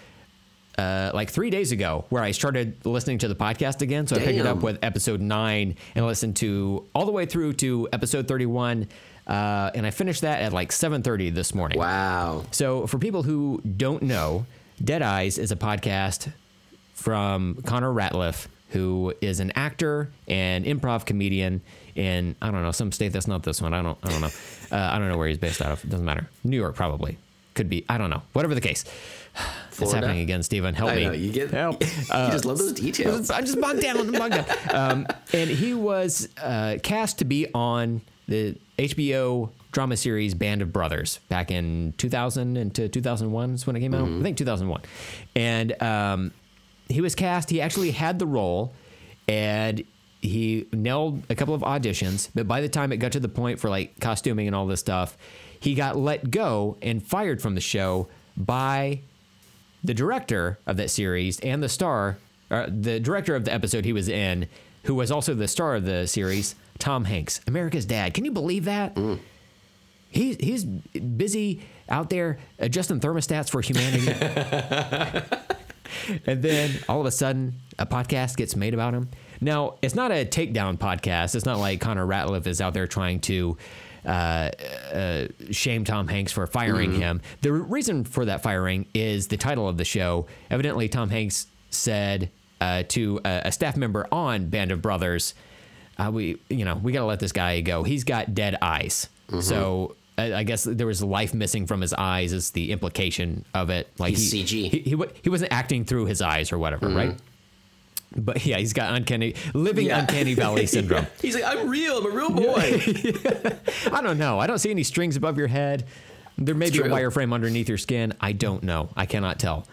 Uh, like three days ago, where I started listening to the podcast again. So I picked it up with episode nine and listened to all the way through to episode thirty-one, uh, and I finished that at like seven thirty this morning. Wow. So, for people who don't know, Dead Eyes is a podcast from Connor Ratliff, who is an actor and improv comedian in I don't know some state that's not this one. I don't I don't know. Uh, I don't know where he's based out of. It doesn't matter. New York probably. Could be. I don't know. Whatever the case. It's happening again, Stephen. Help I me. know you get help. you just love those details. I'm just bogged down. I'm bogged down. Um, and he was uh, cast to be on the HBO drama series Band of Brothers back in 2000 into 2001 is when it came out. I think 2001. And um, he was cast. He actually had the role, and he nailed a couple of auditions. But by the time it got to the point for like costuming and all this stuff, he got let go and fired from the show by the director of that series and the star, or the director of the episode he was in, who was also the star of the series, Tom Hanks, America's Dad. Can you believe that? He's he's busy out there uh, adjusting thermostats for humanity. and then all of a sudden, a podcast gets made about him. Now, it's not a takedown podcast. It's not like Connor Ratliff is out there trying to uh, uh, shame Tom Hanks for firing him. The reason for that firing is the title of the show. Evidently, Tom Hanks said uh, to a, a staff member on Band of Brothers, uh, "We, you know, we got to let this guy go. He's got dead eyes." So. I I guess there was life missing from his eyes is the implication of it. Like He's he, CG. He, he, he wasn't acting through his eyes or whatever, right? But yeah, he's got uncanny living Yeah. uncanny valley syndrome. Yeah. He's like, I'm real. I'm a real boy. I don't know. I don't see any strings above your head. There may be a wireframe underneath your skin. I don't know. I cannot tell.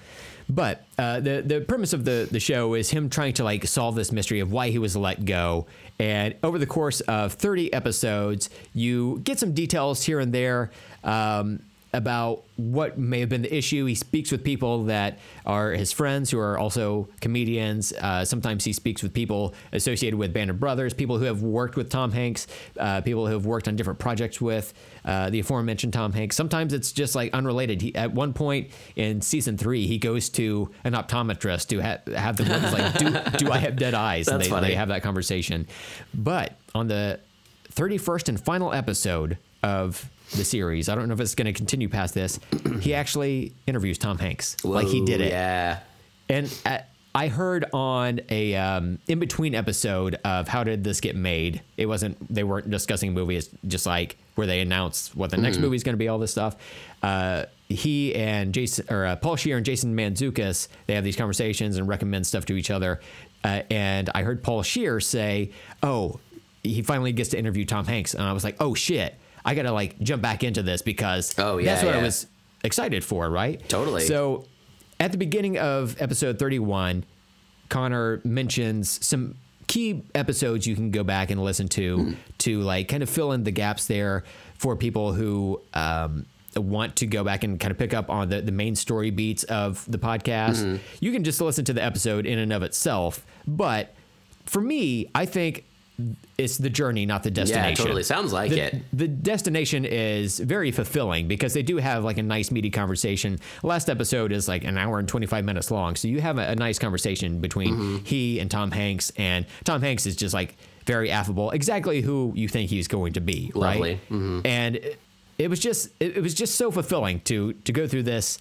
But uh, the the premise of the the show is him trying to like solve this mystery of why he was let go. And over the course of 30 episodes, you get some details here and there. Um, about what may have been the issue. He speaks with people that are his friends who are also comedians. Uh, sometimes he speaks with people associated with Band of Brothers, people who have worked with Tom Hanks, uh, people who have worked on different projects with uh, the aforementioned Tom Hanks. Sometimes it's just like unrelated. He, at one point in season three, he goes to an optometrist to ha- have them look. Like, do, do I have dead eyes? and they, funny. they have that conversation. But on the 31st and final episode of the series, I don't know if it's going to continue past this, he actually interviews Tom Hanks. like he did it. Yeah. And uh, I heard on a um, in between episode of How Did This Get Made? It wasn't, they weren't discussing movies, just like where they announced what the next movie is going to be, all this stuff. Uh, he and Jason, or uh, Paul Scheer and Jason Mantzoukas, they have these conversations and recommend stuff to each other. Uh, and I heard Paul Scheer say, Oh, he finally gets to interview Tom Hanks. And I was like, Oh shit, I got to like jump back into this because Oh, yeah, that's what I was excited for, right? Totally. So at the beginning of episode 31, Connor mentions some key episodes you can go back and listen to to like kind of fill in the gaps there for people who um, want to go back and kind of pick up on the, the main story beats of the podcast. You can just listen to the episode in and of itself. But for me, I think it's the journey, not the destination. Yeah, totally. Sounds like The- it. The destination is very fulfilling because they do have like a nice meaty conversation. Last episode is like an hour and 25 minutes long. So you have a, a nice conversation between Mm-hmm. he and Tom Hanks. And Tom Hanks is just like very affable, exactly who you think he's going to be. Lovely. Mm-hmm. Right. And it, it was just, it, it was just so fulfilling to, to go through this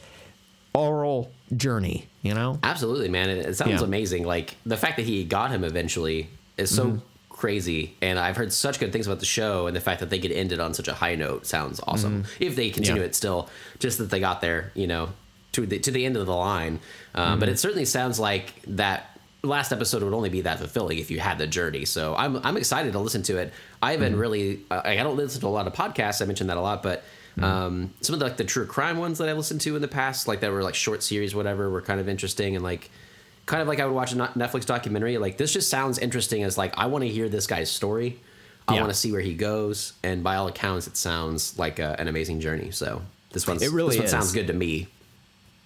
oral journey, you know? Absolutely, man. It, it sounds Yeah. amazing. Like the fact that he got him eventually is so Mm-hmm. Crazy. And I've heard such good things about the show, and the fact that they could end it on such a high note sounds awesome. If they continue Mm-hmm. Yeah. it still, just that they got there, you know, to the to the end of the line. Um, Mm-hmm. But it certainly sounds like that last episode would only be that fulfilling if you had the journey. So I'm I'm excited to listen to it. I haven't Mm-hmm. really I, I don't listen to a lot of podcasts. I mentioned that a lot, but. Mm-hmm. Um, some of the, like the true crime ones that I listened to in the past, like that were like short series, whatever, were kind of interesting and like kind of like I would watch a Netflix documentary. Like this just sounds interesting as like I want to hear this guy's story. I Yeah. want to see where he goes, and by all accounts, it sounds like a, an amazing journey. So this one's It really this one sounds good to me,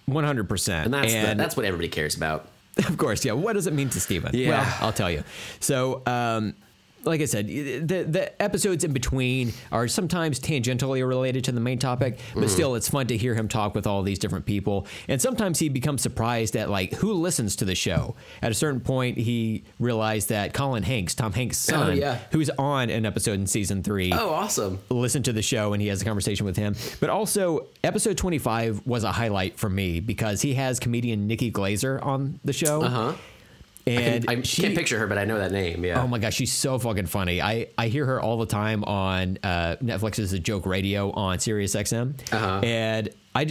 100%. and that's the, that's what everybody cares about. Of course, yeah. What does it mean to Steven? Yeah. Well, I'll tell you. So, um, like I said, the the episodes in between are sometimes tangentially related to the main topic, but Mm-hmm. still, it's fun to hear him talk with all these different people. And sometimes he becomes surprised at like who listens to the show. At a certain point, he realized that Colin Hanks, Tom Hanks' son, Oh, yeah. who's on an episode in season three, Oh, awesome! listen to the show and he has a conversation with him. But also, episode 25 was a highlight for me because he has comedian Nikki Glazer on the show. Uh huh. And I she, can't picture her, but I know that name. Yeah. Oh my gosh, she's so fucking funny. I, I hear her all the time on uh, Netflix Is A Joke Radio on Sirius XM. Uh-huh. And I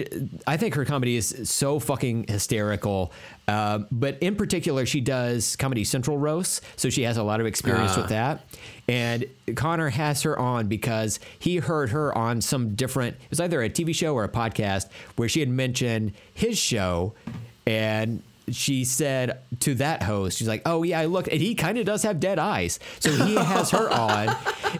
I think her comedy is so fucking hysterical. Um, but in particular, she does Comedy Central roasts. So she has a lot of experience Ah. with that. And Connor has her on because he heard her on some different, it was either a TV show or a podcast where she had mentioned his show. And she said to that host, she's like, "Oh yeah, I looked, and he kind of does have dead eyes." So he has her on,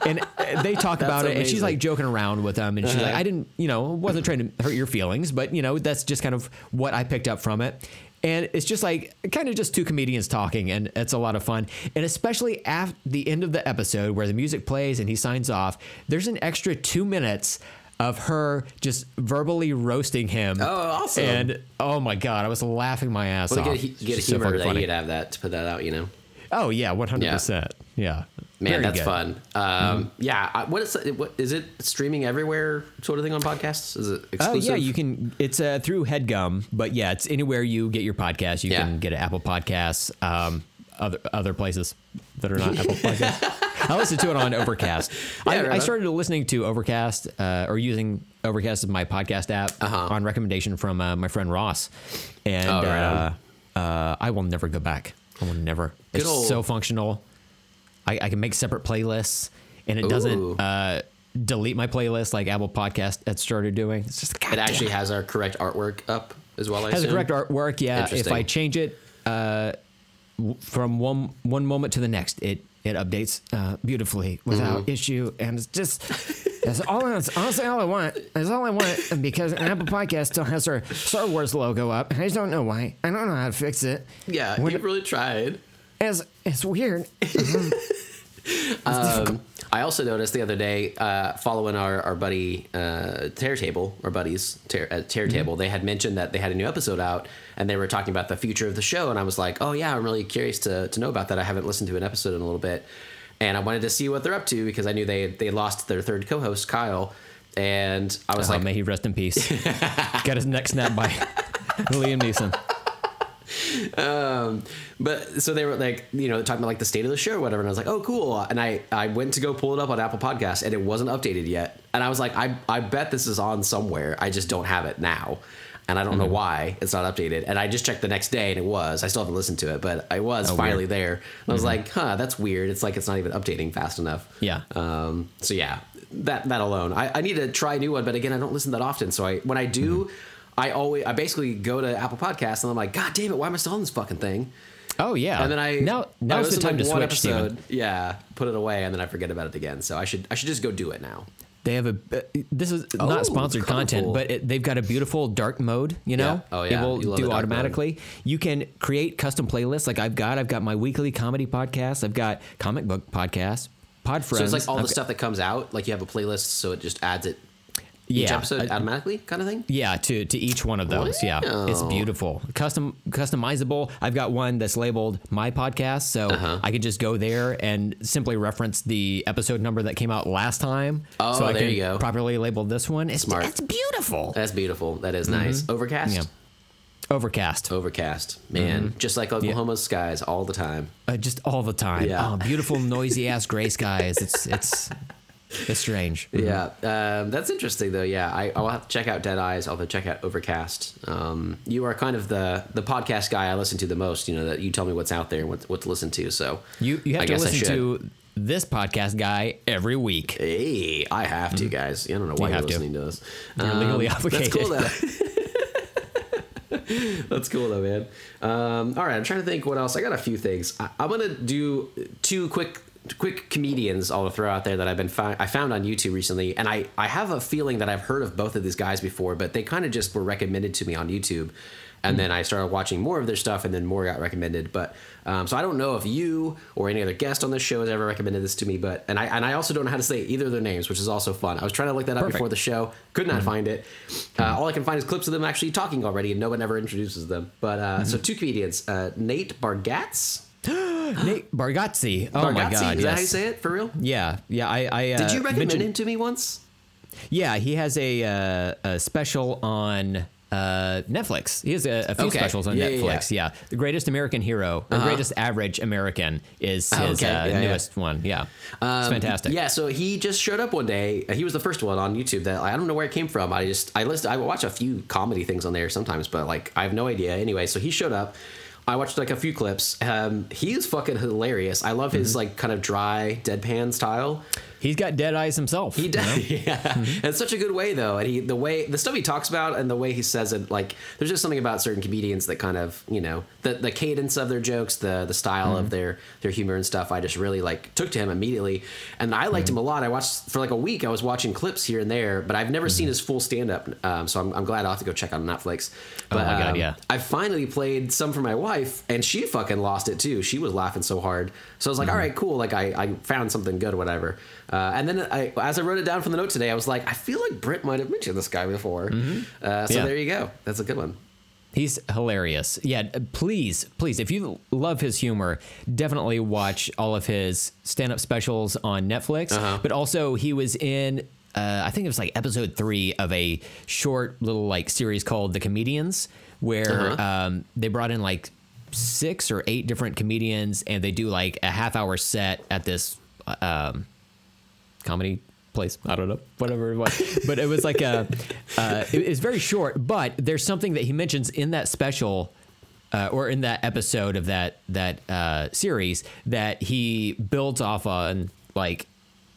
and uh, they talk about it, and she's like joking around with them, and she's like, Uh-huh. "I didn't, you know, wasn't trying to hurt your feelings, but you know, that's just kind of what I picked up from it." And it's just like kind of just two comedians talking, and it's a lot of fun. And especially at the end of the episode where the music plays and he signs off, there's an extra two minutes of her just verbally roasting him. Oh, awesome. And oh my god, I was laughing my ass Well, off. get, get so humor fucking that funny. you could have that to put that out. You know. Oh yeah, one hundred percent. Yeah, Man, Very that's good. fun. Um, Yeah, I, what is it- what is it streaming everywhere sort of thing on podcasts? Is it exclusive? Oh yeah, you can. It's uh, through Headgum, but yeah, it's anywhere you get your podcast. You Yeah. can get it Apple Podcasts, um, other other places that are not Apple Podcasts. I listened to it on Overcast. I, right I started listening to Overcast uh, or using Overcast as my podcast app Uh-huh. on recommendation from uh, my friend Ross, and Oh, right uh, uh, I will never go back. I will never. Good It's old- so functional. I, I can make separate playlists, and it Ooh. doesn't uh, delete my playlist like Apple Podcast had started doing. It's just It actually has our correct artwork up as well. I has the correct artwork. Yeah, if I change it uh, from one one moment to the next, it it updates uh, beautifully without Mm-hmm. issue, and it's just that's all. That's honestly all I want. That's all I want because Apple Podcast still has our Star Wars logo up, and I just don't know why. I don't know how to fix it. Yeah, you really tried. It's it's weird. Um, I also noticed the other day, uh, following our, our buddy uh, Tear Table, our buddies Tear, at Tear Table, they had mentioned that they had a new episode out and they were talking about the future of the show. And I was like, oh, yeah, I'm really curious to, to know about that. I haven't listened to an episode in a little bit. And I wanted to see what they're up to because I knew they, they lost their third co host, Kyle. And I was Oh, like, may he rest in peace. Got his neck snapped by Liam Neeson. Um, but so they were like, you know, talking about like the state of the show or whatever, and I was like, oh, cool. And I I went to go pull it up on Apple Podcasts, and it wasn't updated yet. And I was like, I I bet this is on somewhere. I just don't have it now, and I don't Mm-hmm. know why it's not updated. And I just checked the next day, and it was. I still haven't listened to it, but I was Oh, finally weird. there. And I was like, huh, that's weird. It's like it's not even updating fast enough. Yeah. Um. So yeah, that that alone, I, I need to try a new one. But again, I don't listen that often. So I when I do. I always, I basically go to Apple Podcasts and I'm like, God damn it, why am I still on this fucking thing? Oh yeah. And then I now I now's the listened time to one switch, Steven. Yeah, put it away, and then I forget about it again. So I should I should just go do it now. They have a. Uh, this is Oh, not sponsored content, but it, they've got a beautiful dark mode. You know, Yeah. Oh, yeah. it will do the automatically. You can create custom playlists. Like I've got, I've got my weekly comedy podcast. I've got comic book podcast. Pod Friends. So it's like all I've the stuff that comes out, like you have a playlist, so it just adds it each Yeah, episode I- automatically, kind of thing. Yeah, to to each one of those. Yeah, it's beautiful, custom customizable. I've got one that's labeled my podcast, so Uh-huh. I could just go there and simply reference the episode number that came out last time. Oh, so I there can you go. properly label this one. It's, Smart. it's beautiful. That's beautiful. That is nice. Overcast. Mm-hmm. Yeah. Overcast, Overcast. Man, just like Oklahoma's skies all the time. uh, just all the time. Yeah. Oh, beautiful, noisy ass gray skies. It's it's it's strange. Yeah, um, that's interesting though. Yeah, I, I'll have to check out Dead Eyes. I'll have to check out Overcast. Um, you are kind of the the podcast guy I listen to the most. You know that you tell me what's out there and what, what to listen to. So You you have I to listen to this podcast guy every week. Hey, I have to, guys. I don't know why You are have to. listening to this. You're legally That's obligated. cool though. That's cool though, man. Um, all right, I'm trying to think what else. I got a few things. I, I'm gonna do two quick quick comedians I'll throw out there that I've been fi- I found on YouTube recently, and I I have a feeling that I've heard of both of these guys before, but they kind of just were recommended to me on YouTube. And then I started watching more of their stuff, and then more got recommended. But um, so I don't know if you or any other guest on this show has ever recommended this to me. But and I and I also don't know how to say either of their names, which is also fun. I was trying to look that up before the show, could not find it. Uh, all I can find is clips of them actually talking already, and no one ever introduces them. But uh, so two comedians, uh, Nate Bargatze. Nate Bargatze. Oh my god, is that how you say it for real? Yeah, yeah. I, I uh, Did you recommend mentioned- him to me once? Yeah, he has a, uh, a special on uh, Netflix. He has a, a few Okay. specials on Yeah, yeah, Netflix. Yeah, the greatest American hero, or greatest average American, is his Okay, uh, yeah, yeah. newest one. Yeah, it's Um, fantastic. Yeah, so he just showed up one day. He was the first one on YouTube that I don't know where it came from. I just I list I watch a few comedy things on there sometimes, but like I have no idea. Anyway, so he showed up. I watched like a few clips. Um, is fucking hilarious. I love Mm-hmm. his like kind of dry deadpan style. He's got dead eyes himself. He you does, know? yeah. Mm-hmm. It's such a good way though, and he the way the stuff he talks about and the way he says it, like there's just something about certain comedians that kind of you know the the cadence of their jokes, the the style Mm-hmm. of their their humor and stuff. I just really like took to him immediately, and I liked Mm-hmm. him a lot. I watched for like a week. I was watching clips here and there, but I've never Mm-hmm. seen his full stand up. Um, so I'm, I'm glad I'll have to go check out on Netflix. But, Oh my God, um, yeah. I finally played some for my wife, and she fucking lost it too. She was laughing so hard. So I was like, Mm-hmm. all right, cool. Like I, I found something good or whatever. Uh, and then I, as I wrote it down from the note today, I was like, I feel like Britt might have mentioned this guy before. Uh, so Mm-hmm. Yeah. there you go. That's a good one. He's hilarious. Yeah, please, please, if you love his humor, definitely watch all of his stand-up specials on Netflix. Uh-huh. But also, he was in, uh, I think it was like episode three of a short little like series called The Comedians, where Uh-huh. um, they brought in like six or eight different comedians, and they do like a half-hour set at this um, comedy place. I don't know, whatever it was. but it was like a, uh, it, it's very short, but there's something that he mentions in that special uh, or in that episode of that that uh, series that he builds off on like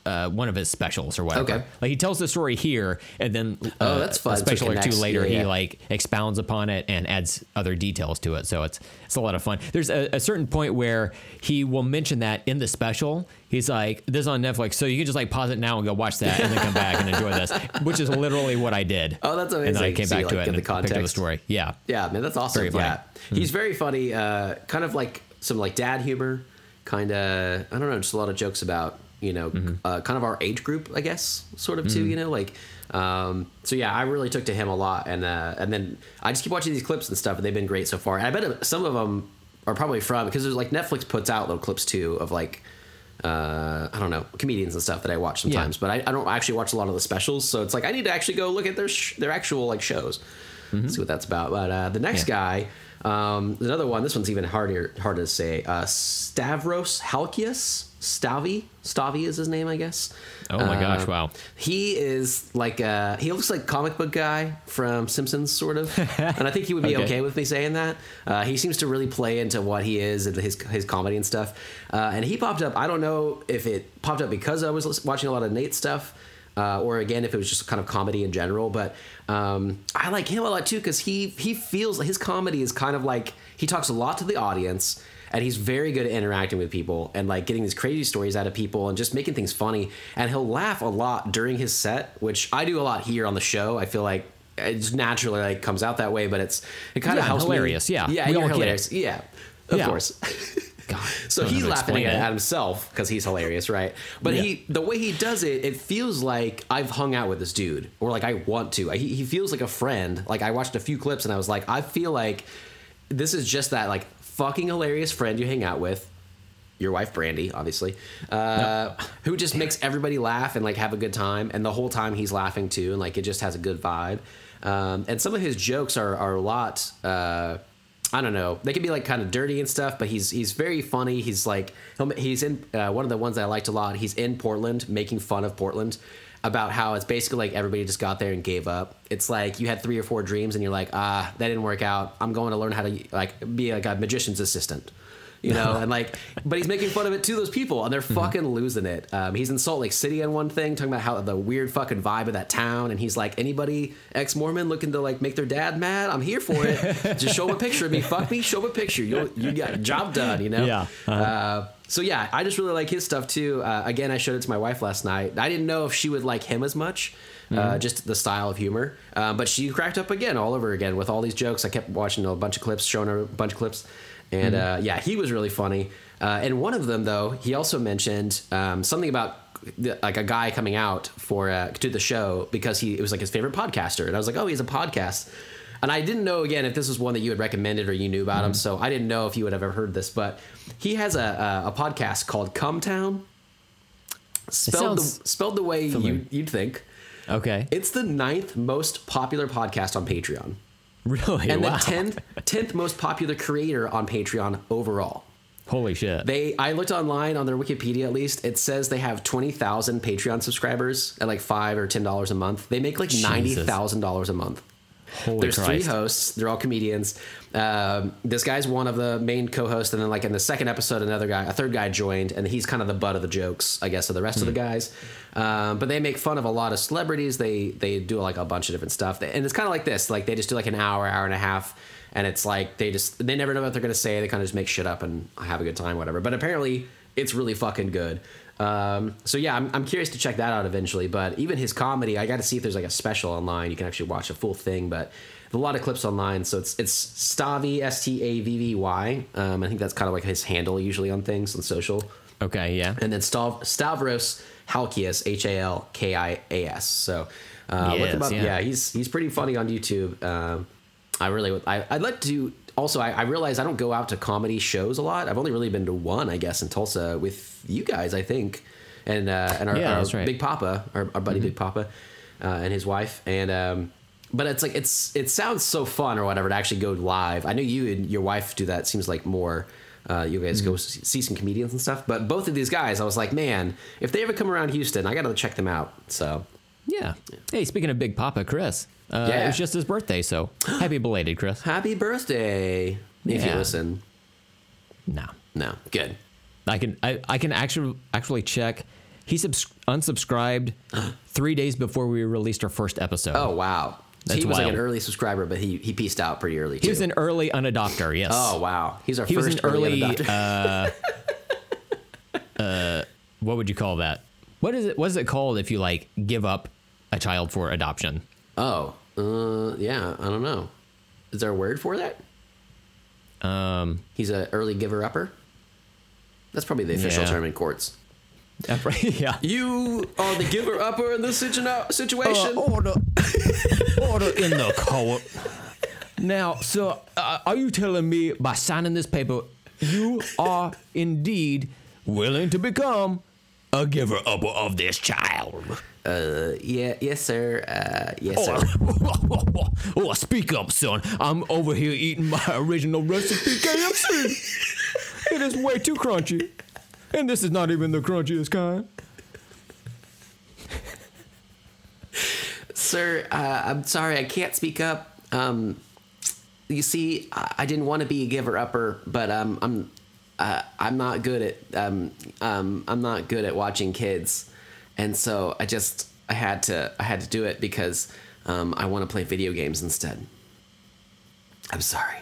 uh, one of his specials or whatever. Okay. Like he tells the story here, and then uh, Oh, that's fun. a special or two later, Yeah, he like expounds upon it and adds other details to it. So it's it's a lot of fun. There's a, a certain point where he will mention that in the special. He's like, "This is on Netflix, so you can just like pause it now and go watch that, and then come back and enjoy this." Which is literally what I did. Oh, that's amazing! And then I came So back to it and the picked up the story. Yeah. Yeah, man, that's awesome. Very. Yeah, he's very funny. Uh, kind of like some like dad humor. Kind of, I don't know, just a lot of jokes about you know, uh, kind of our age group, I guess, sort of too. You know, like. Um, so yeah, I really took to him a lot, and uh, and then I just keep watching these clips and stuff, and they've been great so far. And I bet some of them are probably from because there's like Netflix puts out little clips too of like uh, I don't know comedians and stuff that I watch sometimes, but I, I don't actually watch a lot of the specials. So it's like I need to actually go look at their sh- their actual like shows, see what that's about. But uh, the next Yeah. guy, um, another one. This one's even harder harder to say. Uh, Stavros Halkias. Stavvy, Stavvy is his name, I guess. Oh my gosh! Uh, Wow. He is like uh he looks like comic book guy from Simpsons, sort of, and I think he would be Okay. okay, with me saying that. Uh, he seems to really play into what he is and his his comedy and stuff. Uh, and he popped up. I don't know if it popped up because I was watching a lot of Nate stuff. Uh, or again, if it was just kind of comedy in general, but um, I like him a lot too because he he feels his comedy is kind of like he talks a lot to the audience, and he's very good at interacting with people and like getting these crazy stories out of people and just making things funny. And he'll laugh a lot during his set, which I do a lot here on the show. I feel like it just naturally like comes out that way, but it's it kind of Yeah, helps me- hilarious, yeah. yeah, We you're all get it. hilarious, yeah, of Yeah. course. God. So he's know how to laughing at, at himself because he's hilarious, right? But Yeah. he, the way he does it, it feels like I've hung out with this dude, or like I want to. He, he feels like a friend. Like I watched a few clips and I was like, I feel like this is just that like fucking hilarious friend you hang out with. Your wife Brandy, obviously, uh, who just makes everybody laugh and like have a good time, and the whole time he's laughing too, and like it just has a good vibe. Um, and some of his jokes are are a lot. Uh, I don't know. They can be like kind of dirty and stuff, but he's he's very funny. He's like he'll, he's in uh, one of the ones that I liked a lot. He's in Portland making fun of Portland about how it's basically like everybody just got there and gave up. It's like you had three or four dreams and you're like, ah, that didn't work out. I'm going to learn how to like be like a magician's assistant. You know, and like, but he's making fun of it to those people, and they're fucking losing it. Um, he's in Salt Lake City on one thing, talking about how the weird fucking vibe of that town, and he's like, anybody ex Mormon looking to like make their dad mad, I'm here for it. Just show him a picture of me. Fuck me, show him a picture. You you got job done. You know. Yeah, uh-huh. Uh, so yeah, I just really like his stuff too. Uh, again, I showed it to my wife last night. I didn't know if she would like him as much, uh, just the style of humor. Um, but she cracked up again, all over again with all these jokes. I kept watching a bunch of clips, showing her a bunch of clips, and uh, yeah, he was really funny. Uh, and one of them though, he also mentioned um, something about the, like a guy coming out for uh, to the show because he it was like his favorite podcaster, and I was like, oh, he's a podcast. And I didn't know again if this was one that you had recommended or you knew about him, mm-hmm. so I didn't know if you would have ever heard this. But he has a a, a podcast called Cum Town, spelled the, spelled the way familiar. you you'd think. Okay. It's the ninth most popular podcast on Patreon, really? and wow. the tenth tenth most popular creator on Patreon overall. Holy shit. They I looked online on their Wikipedia at least. It says they have twenty thousand Patreon subscribers at like five or ten dollars a month. They make like ninety thousand dollars a month. Holy There's Christ. three hosts. They're all comedians. Um, this guy's one of the main co-hosts, and then like in the second episode, another guy, a third guy joined, and he's kind of the butt of the jokes, I guess, of the rest of the Hmm. guys. Um, but they make fun of a lot of celebrities. They they do like a bunch of different stuff, and it's kind of like this. Like they just do like an hour, hour and a half, and it's like they just they never know what they're gonna say. They kind of just make shit up and have a good time, whatever. But apparently, it's really fucking good. Um, so yeah, I'm, I'm curious to check that out eventually. But even his comedy, I got to see if there's like a special online. You can actually watch a full thing. But a lot of clips online. So it's it's Stavvy S T A V V Y. Um, I think that's kind of like his handle usually on things on social. Okay, yeah. And then Stav- Stavros Halkias H A L K I A S. So uh, look him up. yeah. Yeah. he's he's pretty funny on YouTube. Um, I really would. I, I'd like to. Also, I, I realize I don't go out to comedy shows a lot. I've only really been to one, I guess, in Tulsa with you guys, I think, and uh, and our, Yeah, our right. Big Papa, our, our buddy Big Papa, uh, and his wife, and um, but it's like it's it sounds so fun or whatever to actually go live. I know you and your wife do that. Seems like more. Uh, you guys go see some comedians and stuff, but both of these guys, I was like, man, if they ever come around Houston, I got to check them out. So Yeah. Hey, speaking of Big Papa, Chris. Uh, Yeah. It was just his birthday, so happy belated, Chris. happy birthday! if you listen. No. No, good. I can I, I can actually actually check. He subs- unsubscribed three days before we released our first episode. Oh wow. So That's he was like an early subscriber, but he he pieced out pretty early. Too. he was an early unadopter. Yes. Oh wow, he's our He was first an early. adopter. uh, uh, what would you call that? What is it? What is it called if you like give up a child for adoption? oh, uh, yeah, I don't know. Is there a word for that? Um, He's an early giver upper. That's probably the official Yeah. term in courts. yeah. You are the giver upper in this situa- situation. Uh, order, order in the court. Now, so uh, are you telling me by signing this paper, you are indeed willing to become a giver upper of this child? Uh, yeah, yes, sir. Uh, yes, sir. Oh, oh, speak up, son. I'm over here eating my original recipe KFC. It is way too crunchy. And this is not even the crunchiest kind. Sir, uh, I'm sorry, I can't speak up. Um, you see, I, I didn't want to be a giver upper, but um, I'm uh, I'm not good at um, um, I'm not good at watching kids, and so I just I had to I had to do it because um, I want to play video games instead. I'm sorry.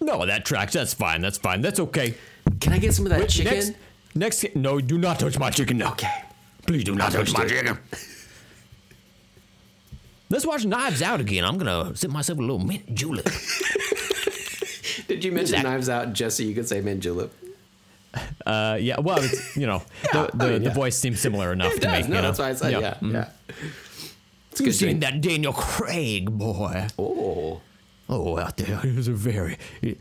No, that tracks. That's fine. That's fine. That's okay. Can I get some of that chicken? Next, next, no, do not touch my chicken. No. Okay. Please do not touch my Understood. chicken. Let's watch Knives Out again. I'm gonna sip myself a little mint julep. Did you mention Knives Out just so you could say mint julep? Uh, yeah, well, it's, you know, Yeah, the, the, I mean, the voice seems similar enough It to does. me. No, you know? that's why I said yeah. mhm. Yeah. It's good seen drink. that Daniel Craig boy? Oh. Oh, out there, he was a very.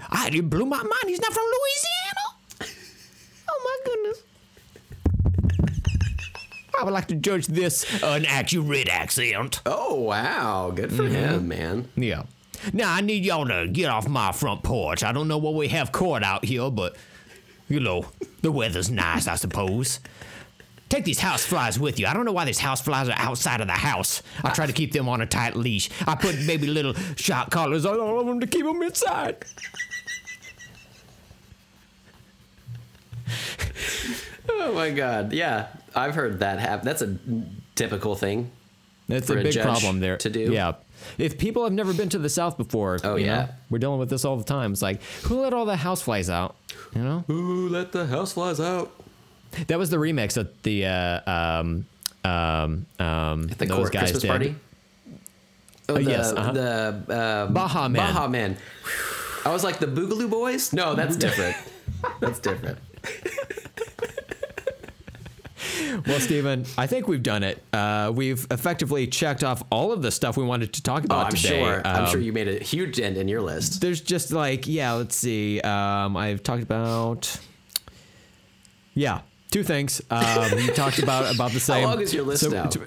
I it blew my mind. He's not from Louisiana. Oh my goodness. I would like to judge this an accurate accent. Oh wow, good for mm-hmm. him, man. Yeah. Now I need y'all to get off my front porch. I don't know what we have court out here, but you know, the weather's nice, I suppose. Take these house flies with you. I don't know why these house flies are outside of the house. I try to keep them on a tight leash. I put maybe little shot collars on all of them to keep them inside. Oh my god, yeah, I've heard that happen. That's a typical thing. That's a a big judge problem there to do. Yeah. If people have never been to the South before, Oh, you know, yeah. we're dealing with this all the time. It's like, who let all the house flies out? You know? who let the house flies out. That was the remix that the uh, um, um, um, The those court guys Christmas did. party. Oh, Uh, the, yes, uh-huh. the um, Baha Men. Baha Men. I was like the Boogaloo Boys. No, that's different. that's different. Well, Stephen, I think we've done it. Uh, we've effectively checked off all of the stuff we wanted to talk about Oh, I'm today. sure. I'm Um, sure you made a huge dent in your list. There's just like, yeah, let's see. Um, I've talked about, yeah, two things. Um, you talked about about the same. How long is your list now? t-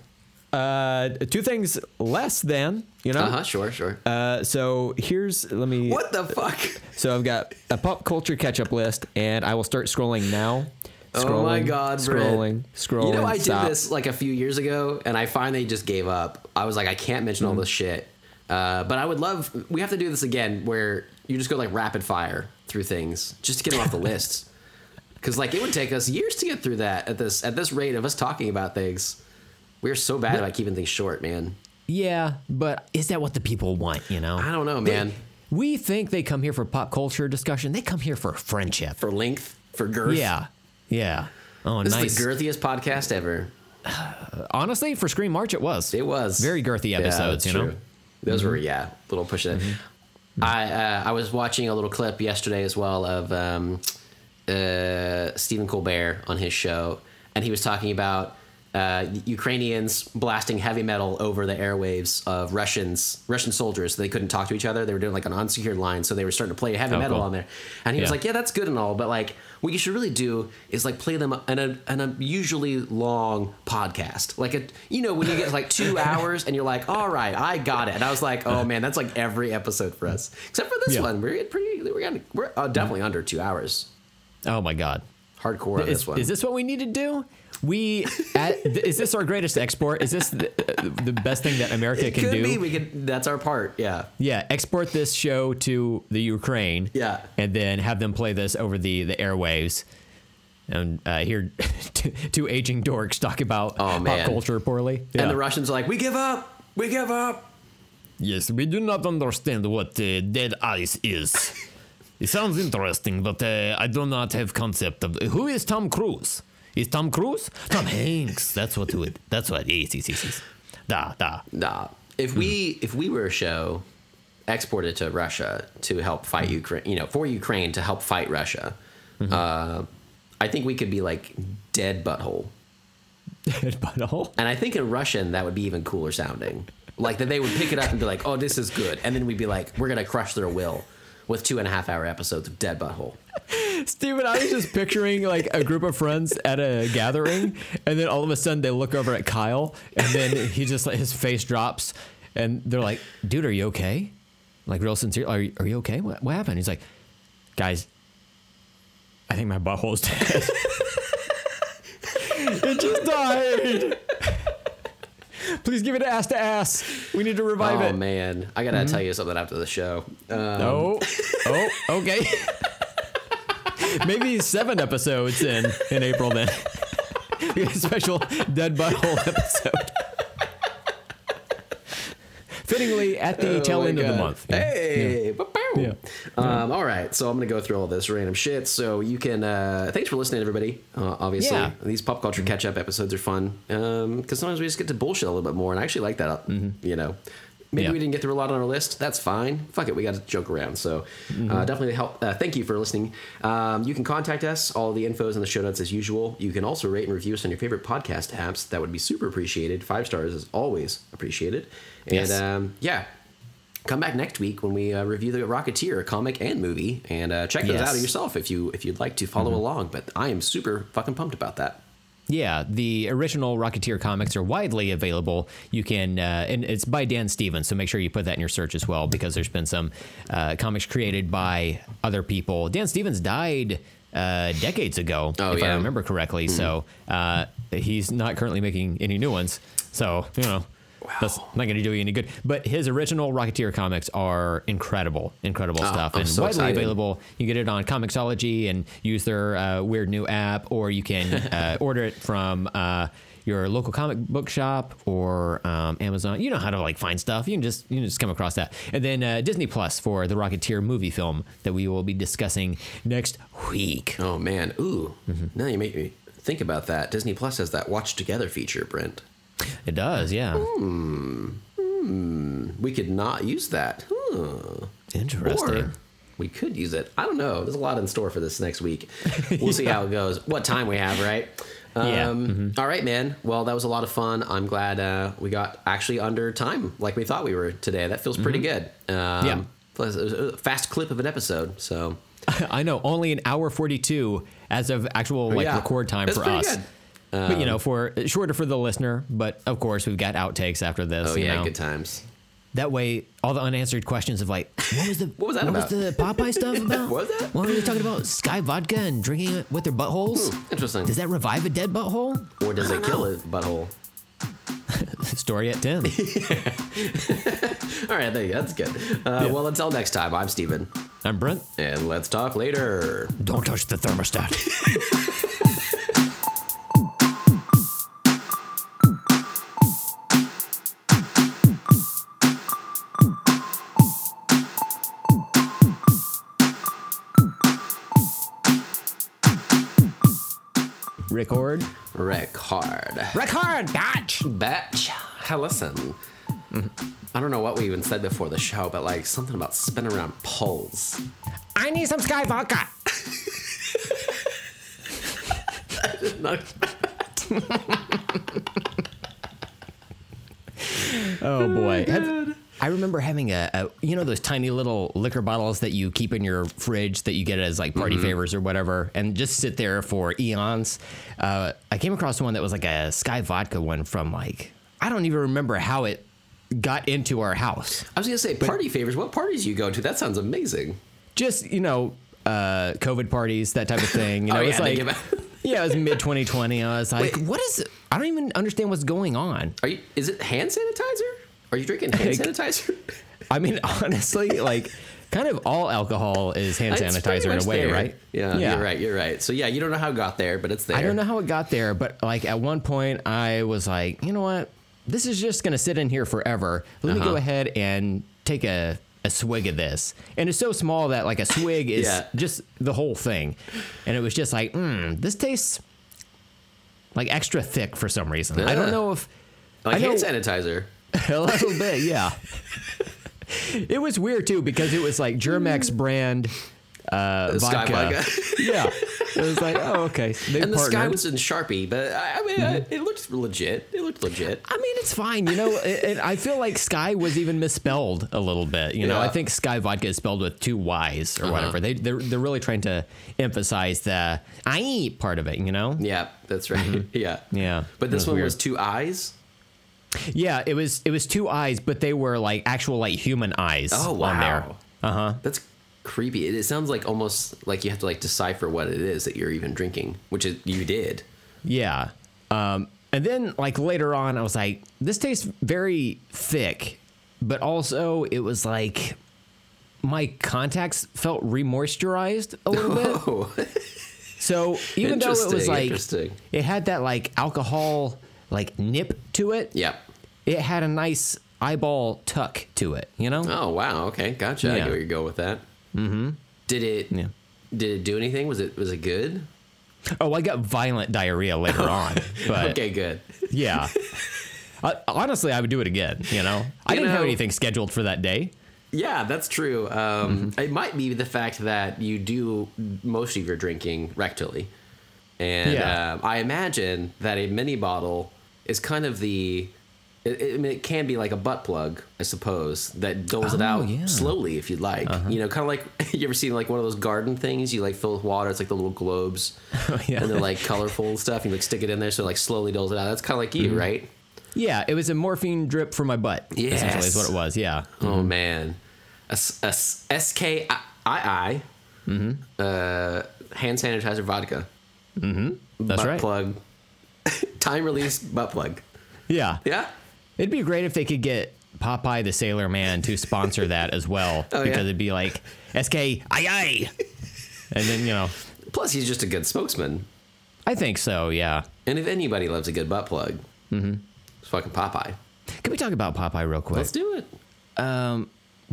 uh, two things less than, you know. Uh huh. Sure. Sure. Uh, so here's let me. what the fuck? So I've got a pop culture catch up list, and I will start scrolling now. Scrolling, oh my god. Scrolling, scrolling. You know, I stop. did this like a few years ago, and I finally just gave up. I was like, I can't mention Mm. all this shit. Uh, but I would love. We have to do this again, where you just go like rapid fire through things, just to get them off the lists. Because like it would take us years to get through that at this at this rate of us talking about things. We're so bad about keeping things short, man. Yeah, but is that what the people want? You know, I don't know, They- man. we think they come here for pop culture discussion. They come here for friendship. For length, for girth. yeah, yeah. Oh, This nice. is the girthiest podcast ever. Honestly, for Scream March, it was. It was very girthy Yeah, episodes. that's you know. true. Those were yeah, little push it. I uh, I was watching a little clip yesterday as well of um, uh, Stephen Colbert on his show, and he was talking about uh, Ukrainians blasting heavy metal over the airwaves of Russians Russian soldiers. They couldn't talk to each other. They were doing like an unsecured line, so they were starting to play heavy Oh, metal cool. on there. And he was like, "Yeah, that's good and all, but like what you should really do is like play them an, a, in a usually long podcast, like a you know when you get like two hours and you're like, all right, I got it." And I was like, "Oh man, that's like every episode for us, except for this Yeah. one. We're pretty. We're we're uh, definitely under two hours. Oh my God. hardcore on Is, this one. is this what we need to do? We at, is this our greatest export? Is this the, the best thing that America it can could do? be. We could. That's our part. Yeah. Yeah, export this show to the Ukraine. Yeah. and then have them play this over the the airwaves. And uh, hear two, aging dorks talk about Oh, pop culture poorly. And the Russians are like, "We give up. We give up." Yes, we do not understand what uh, dead ice is. It sounds interesting, but uh, I do not have concept of who is Tom Cruise. Is Tom Cruise? Tom Hanks. That's what it. That's what. Yes, yes, yes, yes. Da da. Nah. If we if we were a show exported to Russia to help fight Hmm. Ukraine, you know, for Ukraine to help fight Russia, Mm-hmm. uh, I think we could be like dead butthole. Dead butthole. And I think in Russian that would be even cooler sounding. Like that they would pick it up and be like, "Oh, this is good," and then we'd be like, "We're gonna crush their will." With two and a half hour episodes of Dead Butthole. Steven, I was just picturing like a group of friends at a gathering, and then all of a sudden they look over at Kyle, and then he just like his face drops, and they're like, "Dude, are you okay?" Like real sincere, are you, are you okay? What, what happened? He's like, "Guys, I think my butthole's dead. it just died. Please give it ass to ass. We need to revive oh it." Oh man, I gotta tell you something after the show. Um, Oh, oh, okay. Maybe seven episodes in in April then. We a special dead butthole episode. Fittingly at the Oh tail my end of the month. Yeah. Hey, ba-bow. Yeah. Um, all right, so I'm gonna go through all this random shit. So you can. Uh, thanks for listening, everybody. Uh, obviously, Yeah. these pop culture catch up episodes are fun because sometimes we just get to bullshit a little bit more, and I actually like that. You know. Maybe Yeah. we didn't get through a lot on our list. That's fine. Fuck it, we got to joke around. So, uh, definitely help. Uh, thank you for listening. Um, you can contact us. All the infos is in the show notes as usual. You can also rate and review us on your favorite podcast apps. That would be super appreciated. Five stars is always appreciated. And Yes. um, yeah, come back next week when we uh, review the Rocketeer comic and movie, and uh, check those Yes. out yourself if you if you'd like to follow along. But I am super fucking pumped about that. Yeah, the original Rocketeer comics are widely available. You can, uh, and it's by Dave Stevens, so make sure you put that in your search as well because there's been some uh, comics created by other people. Dave Stevens died uh, decades ago, Oh, if I remember correctly. So uh, he's not currently making any new ones. So you know. That's not going to do you any good. But his original Rocketeer comics are incredible, incredible stuff, I'm and so widely excited. available. You can get it on Comixology and use their uh, weird new app, or you can uh, order it from uh, your local comic book shop or um, Amazon. You know how to like find stuff. You can just you can just come across that. And then uh, Disney Plus for the Rocketeer movie film that we will be discussing next week. Oh man, ooh! Mm-hmm. Now you make me think about that. Disney Plus has that Watch Together feature, Brent. It does, yeah. We could not use that. Huh. Interesting. Or we could use it. I don't know. There's a lot in store for this next week. We'll see how it goes. What time we have, right? Yeah. Um, all right, man. Well, that was a lot of fun. I'm glad uh, we got actually under time like we thought we were today. That feels pretty good. Um, Mm-hmm. Yeah. Plus, it was a fast clip of an episode. So, I know, only an hour forty-two as of actual like Oh, yeah. record time That's for us. good. But you know, for shorter for the listener. But of course, we've got outtakes after this. oh yeah, know. good times. That way, all the unanswered questions of like, what was the What was that what about? was the Popeye stuff about? What was that? What were they talking about? Skyy vodka and drinking it with their buttholes? Interesting. Does that revive a dead butthole? or does it kill a butthole? Story at ten. All right, there you go. That's good. Uh, Well, until next time, I'm Steven, I'm Brent. and let's talk later. Don't touch the thermostat. Record. Record. Record, batch. Batch. Hey, listen. I don't know what we even said before the show, but like something about spinning around poles. I need some Skyy vodka. Oh boy. Oh, Have- I remember having a, a, you know, those tiny little liquor bottles that you keep in your fridge that you get as like party favors or whatever, and just sit there for eons. Uh, I came across one that was like a Sky Vodka one from like, I don't even remember how it got into our house. I was gonna say party favors. What parties you go to? That sounds amazing. Just, you know, uh, COVID parties, that type of thing. You know, Oh, it was yeah, like, yeah, it was mid 2020. I was like, Wait. what is it? I don't even understand what's going on. Are you? Is it hand sanitizer? Are you drinking hand Like- sanitizer? I mean, honestly, like, kind of all alcohol is hand sanitizer in a way, there. right? Yeah, you're right. You're right. So yeah, you don't know how it got there, but it's there. I don't know how it got there, but like at one point, I was like, you know what? This is just gonna sit in here forever. Let me Uh-huh. go ahead and take a, a swig of this. And it's so small that like a swig is Yeah. just the whole thing. And it was just like, mm, this tastes like extra thick for some reason. I don't know if Like I know- hand sanitizer. a little bit, yeah. it was weird too because it was like Germ-X brand uh, Sky vodka. vodka. yeah, it was like, oh, okay. They And the sky was in Sharpie, but I, I mean, Mm-hmm. uh, it looked legit. It looked legit. I mean, it's fine. You know, it, it- I feel like Sky was even misspelled a little bit. You know, I think Skyy Vodka is spelled with two Y's or Uh-huh. whatever. They they're, they're really trying to emphasize the I eat part of it. You know? Yeah, that's right. yeah. Mm-hmm. Yeah. But this That's one weird. was two eyes. Yeah, it was it was two eyes, but they were like actual like human eyes. Oh On there. wow. Uh huh. That's creepy. It, it sounds like almost like you have to like decipher what it is that you're even drinking, which it, you did. Yeah. Um, and then like later on, I was like, this tastes very thick, but also it was like my contacts felt remoisturized a little bit. Oh, So even though it was like it had that like alcohol like nip to it, yeah. it had a nice eyeball tuck to it. You know? Oh wow. Okay, gotcha. I Yeah. get where you go with that. Mm-hmm. Did it? Yeah. Did it do anything? Was it was it good? Oh, I got violent diarrhea later on, but Okay, good. yeah. I, honestly, I would do it again. You know, I You didn't have anything scheduled for that day. Yeah, that's true. Um, Mm-hmm. It might be the fact that you do most of your drinking rectally, and Yeah. um, I imagine that a mini bottle is kind of the. It, it, I mean, it can be like a butt plug, I suppose, that doles it Oh, out yeah. Uh-huh. slowly if you'd like. You know, kind of like you ever seen like one of those garden things you like fill with water. It's like the little globes, yeah. and they're like colorful and stuff. You like stick it in there so it like slowly doles it out. That's kind of like Mm-hmm. you, right? Yeah, it was a morphine drip for my butt. Essentially, is what it was. Yeah. Oh man, a, s- a s- SKII Mm-hmm. uh, hand sanitizer vodka. mhm That's right. butt right. plug. Time release butt plug. Yeah. Yeah. It'd be great if they could get Popeye the Sailor Man to sponsor that as well, Oh, yeah? because it'd be like SK aye aye, and then you know, Plus, he's just a good spokesman. I think so. Yeah. And if anybody loves a good butt plug, Mm-hmm. it's fucking Popeye. Can we talk about Popeye real quick? Let's do it.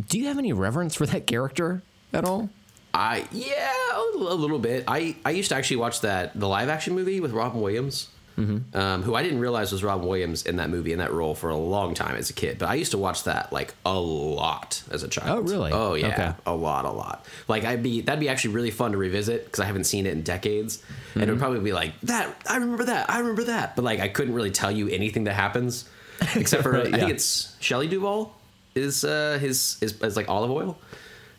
Do you have any reverence for that character at all? I yeah, a little bit. I I used to actually watch that the live action movie with Robin Williams, Mm-hmm. um, who I didn't realize was Robin Williams in that movie in that role for a long time as a kid. But I used to watch that like a lot as a child. Oh, really? Oh yeah, Okay. a lot, a lot. Like I'd be that'd be actually really fun to revisit because I haven't seen it in decades, and it would probably be like that. I remember that. I remember that. But like I couldn't really tell you anything that happens, except for Right, I think it's Shelley Duvall is uh, his is, is like Olive Oyl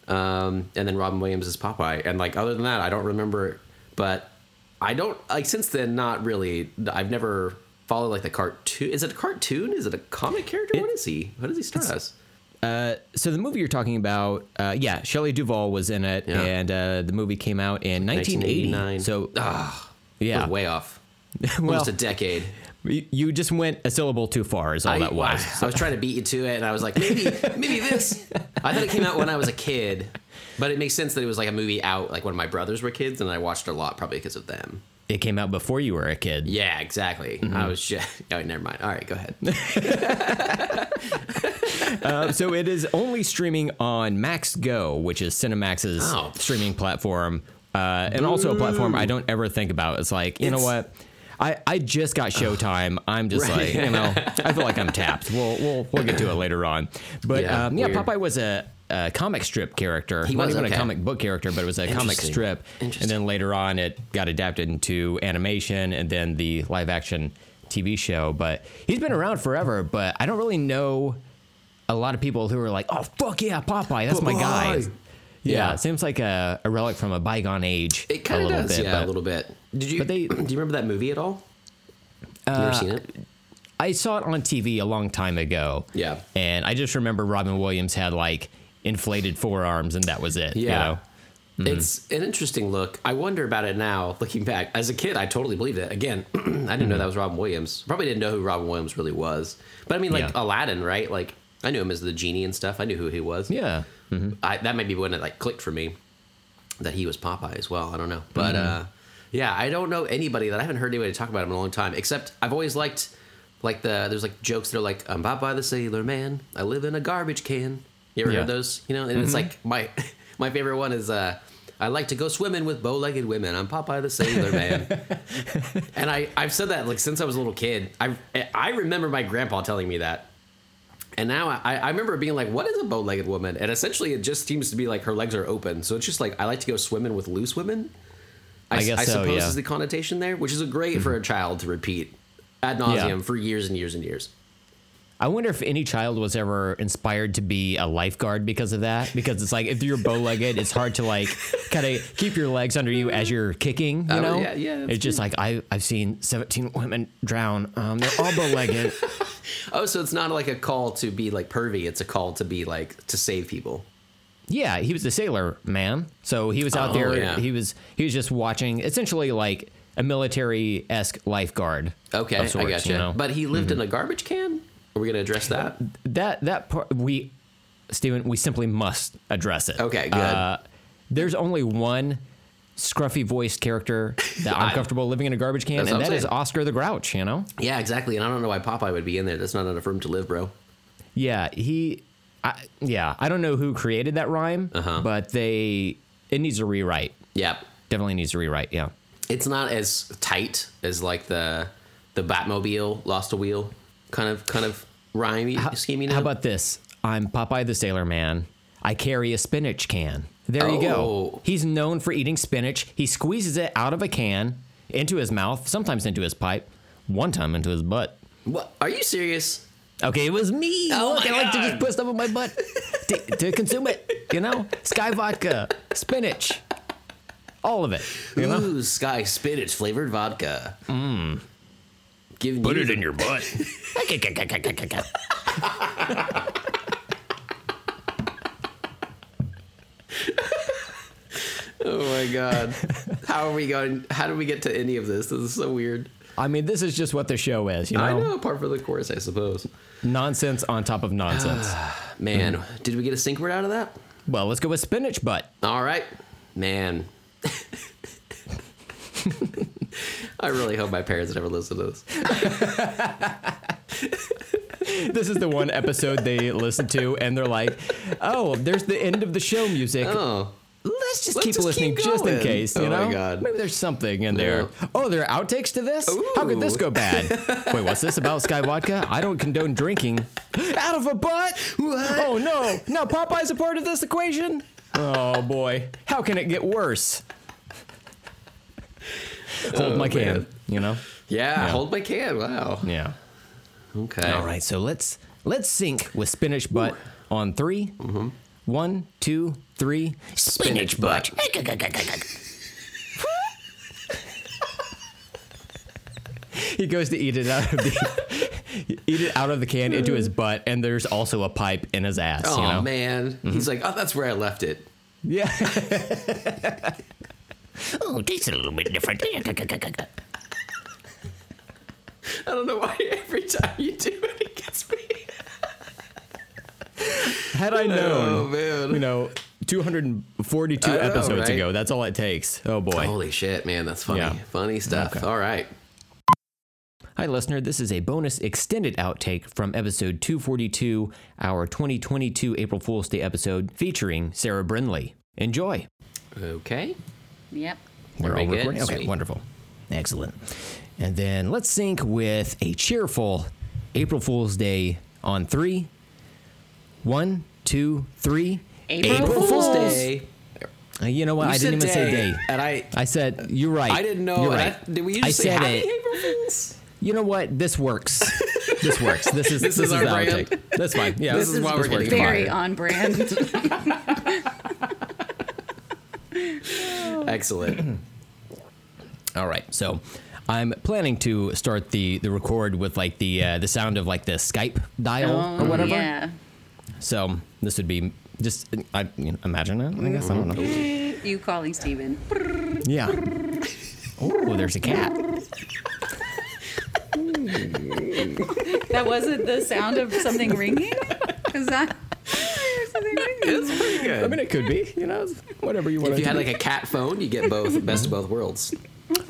um, and then Robin Williams is Popeye. And like other than that, I don't remember. But I don't like since then. Not really. I've never followed like the cartoon. Is it a cartoon? Is it a comic character? what is he? What does he star as? So the movie you're talking about, uh, yeah, Shelley Duvall was in it, Yeah. and uh, the movie came out in 1989. So Ah, yeah, way off. well, Almost a decade. you just went a syllable too far. Is all I, that was. I was trying to beat you to it, and I was like, maybe, maybe this. I thought it came out when I was a kid, but it makes sense that it was like a movie out like when my brothers were kids, and I watched a lot probably because of them. It came out before you were a kid. Yeah, exactly. Mm-hmm. I was just. Oh, never mind. All right, go ahead. Uh, so it is only streaming on Max Go, which is Cinemax's Oh. streaming platform, uh, and also a platform I don't ever think about. It's like you know what. I, I just got Showtime. I'm just Right. like you know I feel like I'm tapped. We'll we'll we'll get to it later on. But Yeah, um, yeah. Popeye was a, a comic strip character. He Not was, even okay. a comic book character, but it was a comic Interesting. strip. And then later on, it got adapted into animation and then the live action TV show. But he's been around forever. But I don't really know a lot of people who are like, "Oh fuck yeah, Popeye, that's my guy." Yeah, Yeah. it seems like a, a relic from a bygone age. It kind a of little does, bit, yeah, but a little bit. Did you? they- do you remember that movie at all? you ever uh, seen it? I saw it on TV a long time ago. Yeah. and I just remember Robin Williams had like inflated forearms, and that was it. you Yeah. know? It's an interesting look. I wonder about it now, looking back. As a kid, I totally believed it. Again, I didn't Mm-hmm. know that was Robin Williams. Probably didn't know who Robin Williams really was. But I mean, like Yeah. Aladdin, right? Like I knew him as the genie and stuff. I knew who he was. Yeah. I, that might be when it like clicked for me that he was Popeye as well. I don't know, but Mm-hmm. uh, yeah, I don't know anybody that I haven't heard anybody talk about him in a long time. Except I've always liked like the there's like jokes that are like I'm Popeye the Sailor Man. I live in a garbage can. You ever Yeah. heard those? You know, and it's like my my favorite one is uh, I like to go swimming with bow-legged women. I'm Popeye the Sailor Man. and I I've said that like since I was a little kid. I I remember my grandpa telling me that. And now I, I remember being like, what is a bow legged woman? And essentially it just seems to be like her legs are open. So it's just like, I like to go swimming with loose women. I, I guess I so, suppose yeah. Mm-hmm. is the connotation there, which is a great for a child to repeat ad nauseum Yeah. for years and years and years. I wonder if any child was ever inspired to be a lifeguard because of that. Because it's like if you're bow legged, it's hard to like kind of keep your legs under you as you're kicking. You Oh, know, yeah, yeah, It's just like I I've seen 17 women drown. Um, they're all bow legged. Oh, so it's not like a call to be like pervy. It's a call to be like, to save people. yeah, he was a sailor man, so he was out Oh, there. yeah. He was he was just watching, essentially like a military esque lifeguard. Okay, sorts, I gotcha. you know? Mm-hmm. But he lived in a garbage can? Are we going to address that? that that part we Stephen, we simply must address it. Okay, good. Uh, there's only one scruffy voiced character that I'm comfortable living in a garbage can, and that is. Oscar the Grouch, you know? Yeah, exactly. And I don't know why Popeye would be in there. That's not enough room to live, bro. Yeah, he I, yeah, I don't know who created that rhyme, Uh-huh. but they it needs a rewrite. Yeah. Definitely needs a rewrite, yeah. it's not as tight as like the the Batmobile lost a wheel kind of kind of rhyme scheme. You? How about this? I'm Popeye the Sailor Man. I carry a spinach can. There you go. Oh. He's known for eating spinach. He squeezes it out of a can into his mouth, sometimes into his pipe, one time into his butt. what? Are you serious? Okay, it was me. Oh Look, I like to just put stuff in my butt to, to consume it. You know, Skyy vodka, spinach, all of it. You know, Ooh, Sky spinach flavored vodka. Mmm. Giving you the- your butt. Oh my god! How are we going? How do we get to any of this? This is so weird. I mean, this is just what the show is. You know, I know, apart from the chorus, I suppose. nonsense on top of nonsense. Man, Mm-hmm. did we get a sync word out of that? well, let's go with spinach butt. All right, man. I really hope my parents never listen to this. this is the one episode they listen to and they're like, "Oh, there's the end of the show music. Oh, Let's just Let's keep just listening keep just in case, you Oh know? my God. Maybe there's something in there. Yeah. Oh, there are outtakes to this? How could this go bad? Wait, what's this about Skyy Vodka? I don't condone drinking. Out of a butt? Oh no. Now Popeye's a part of this equation? Oh boy. How can it get worse? Hold Oh, my can, man. you know? yeah, Yeah. hold my can. Wow. Yeah. Okay. All right, so let's let's sync with spinach butt on 3 Mm-hmm. One, two, three. Spinach butt. He goes to eat it out of the eat it out of the can into his butt, and there's also a pipe in his ass. Oh you know? man, he's like, oh, that's where I left it. Yeah. Oh, it tastes a little bit different. I don't know why every time you do it, it gets me. Had I Oh known, man. you know, 242 know, episodes right? ago. That's all it takes. Oh boy. Holy shit, man, that's funny. Yeah. Funny stuff. Okay. All right. Hi, listener. This is a bonus extended outtake from episode 242, our 2022 April Fool's Day episode featuring Sarah Brindley. Enjoy. Okay. Yep. We're Very all good. recording. Okay, Sweet. wonderful. Excellent. And then let's sync with a cheerful April Fool's Day on three. One, two, three. April Fool's Fools. Day. Uh, You know what? You I didn't said even say day. and I I said you're right. I didn't know. You're right. I- did we I just say said happy it. April Fools? You know what? This works. this works. This is This this, is is, our the brand. outtake. That's fine. Yeah, This is why we're getting fine. Very on brand. Excellent. All right. So I'm planning to start the the record with like the uh, the sound of like the Skype dial or whatever. Yeah. So this would be just I you know, imagine it. I guess I don't know. you calling Steven. Yeah. Oh, there's a cat. That wasn't the sound of something ringing? Is that? It's pretty good. I mean, it could be. You know, whatever you want. if you had like a cat phone, you get both best of both worlds.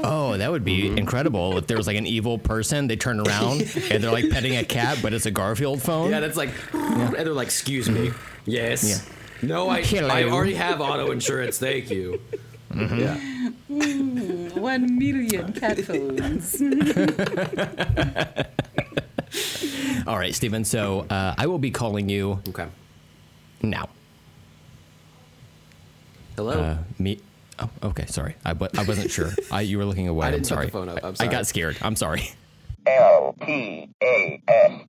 oh, that would be mm-hmm. incredible if there was like an evil person. They turn around and they're like petting a cat, but it's a Garfield phone. Yeah, that's like, and they're like, "Excuse me, mm-hmm. yes, no, I, Hello. I already have auto insurance. Thank you." Mm-hmm. Yeah, mm, One million cat phones. All right, Stephen. So uh, I will be calling you okay. Now. Hello. Uh, me. Oh, okay. Sorry, I, but I wasn't sure. I, you were looking away. I I'm didn't put sorry. the phone up. I'm I- I got scared. I'm sorry. L P A S